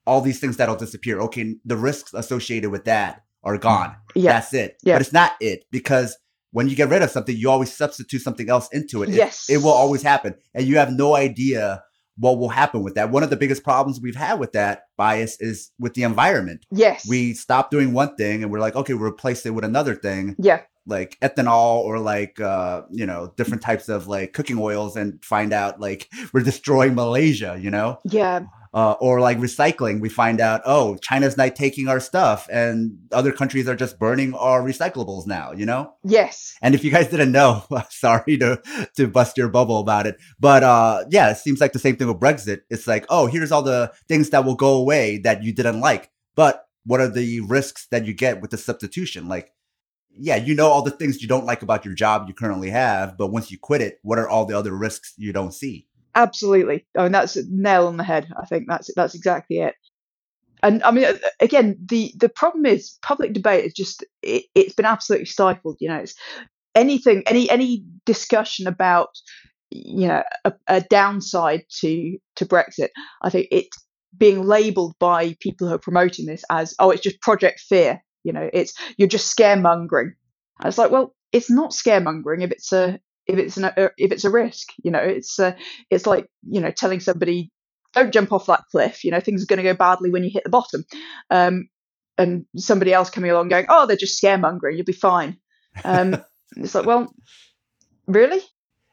all these things that'll disappear. Okay, the risks associated with that are gone. yeah. That's it. Yeah. But it's not it because when you get rid of something, you always substitute something else into it. It- Yes. It, will always happen. And you have no idea what will happen with that. One of the biggest problems we've had with that bias is with the environment. Yes. We stop doing one thing and we're like, okay, we'll replace it with another thing Yeah. Like ethanol or like uh you know different types of like cooking oils and find out like [laughs] we're destroying malaysia you know Yeah. uh, or like recycling we find out oh china's not taking our stuff and other countries are just burning our recyclables now you know Yes. and if you guys didn't know [laughs] sorry to to bust your bubble about it but uh yeah it seems like the same thing with brexit it's like oh here's all the things that will go away that you didn't like but what are the risks that you get with the substitution like yeah you know all the things you don't like about your job you currently have but once you quit it what are all the other risks you don't see Absolutely. I mean, that's a nail on the head. I think that's that's exactly it. And I mean, again, the the problem is public debate is just it, it's been absolutely stifled. You know, it's anything, any any discussion about you know a, a downside to to Brexit. I think it being labelled by people who are promoting this as oh, it's just Project Fear. You know, it's you're just scaremongering. And it's like, well, it's not scaremongering if it's a if it's an uh, if it's a risk. You know, it's a, it's like you know telling somebody don't jump off that cliff. You know, things are going to go badly when you hit the bottom. Um, and somebody else coming along going, oh, they're just scaremongering. You'll be fine. Um, [laughs] it's like, well, really?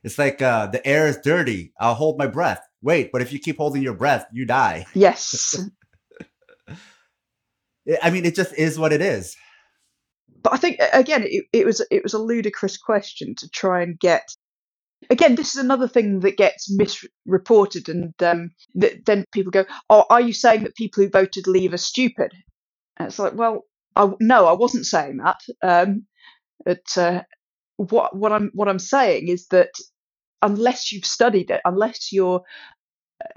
it's like uh the air is dirty i'll hold my breath wait but if you keep holding your breath you die Yes. [laughs] i mean it just is what it is but I think again, it, it was it was a ludicrous question to try and get. Again, this is another thing that gets misreported, and um, th- then people go, "Oh, are you saying that people who voted Leave are stupid?" And it's like, well, I, no, I wasn't saying that. Um, but uh, what what I'm what I'm saying is that unless you've studied it, unless you're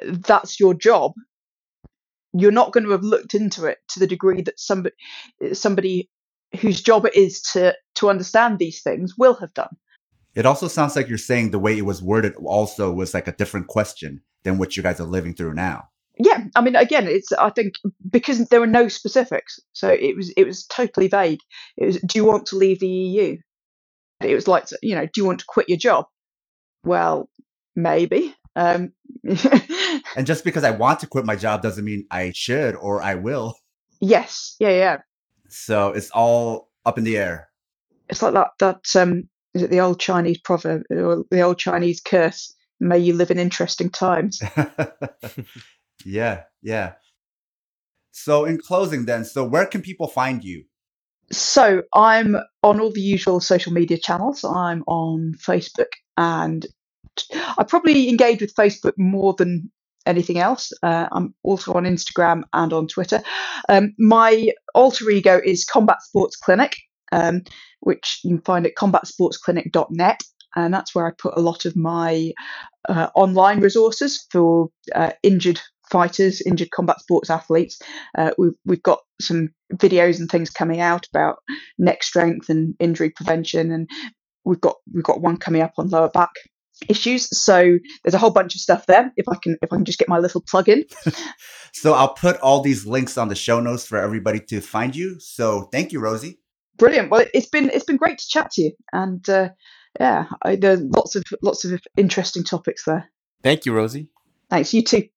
that's your job, you're not going to have looked into it to the degree that somebody somebody whose job it is to to understand these things will have done. It also sounds like you're saying the way it was worded also was like a different question than what you guys are living through now. Yeah, I mean, again, it's I think because there were no specifics, so it was it was totally vague. It was, do you want to leave the EU? It was like, you know, do you want to quit your job? Well, maybe. Um, [laughs] And just because I want to quit my job doesn't mean I should or I will. yes, yeah, yeah. So it's all up in the air. It's like that. That um, is it the old Chinese proverb or the old Chinese curse? May you live in interesting times. [laughs] yeah, yeah. So in closing then, so where can people find you? So I'm on all the usual social media channels. I'm on Facebook, and I probably engage with Facebook more than anything else. Uh, I'm also on Instagram and on Twitter. Um, my alter ego is Combat Sports Clinic, um, which you can find at combatsportsclinic.net. And that's where I put a lot of my uh, online resources for uh, injured fighters, injured combat sports athletes. Uh, we've, we've got some videos and things coming out about neck strength and injury prevention, and we've got we've got one coming up on lower back issues. So there's a whole bunch of stuff there. If I can if I can just get my little plug in. [laughs] So I'll put all these links on the show notes for everybody to find you. So thank you, Rosie. Brilliant. Well, it's been it's been great to chat to you, and uh, yeah, I, there's lots of lots of interesting topics there. Thank you, Rosie. Thanks. You too.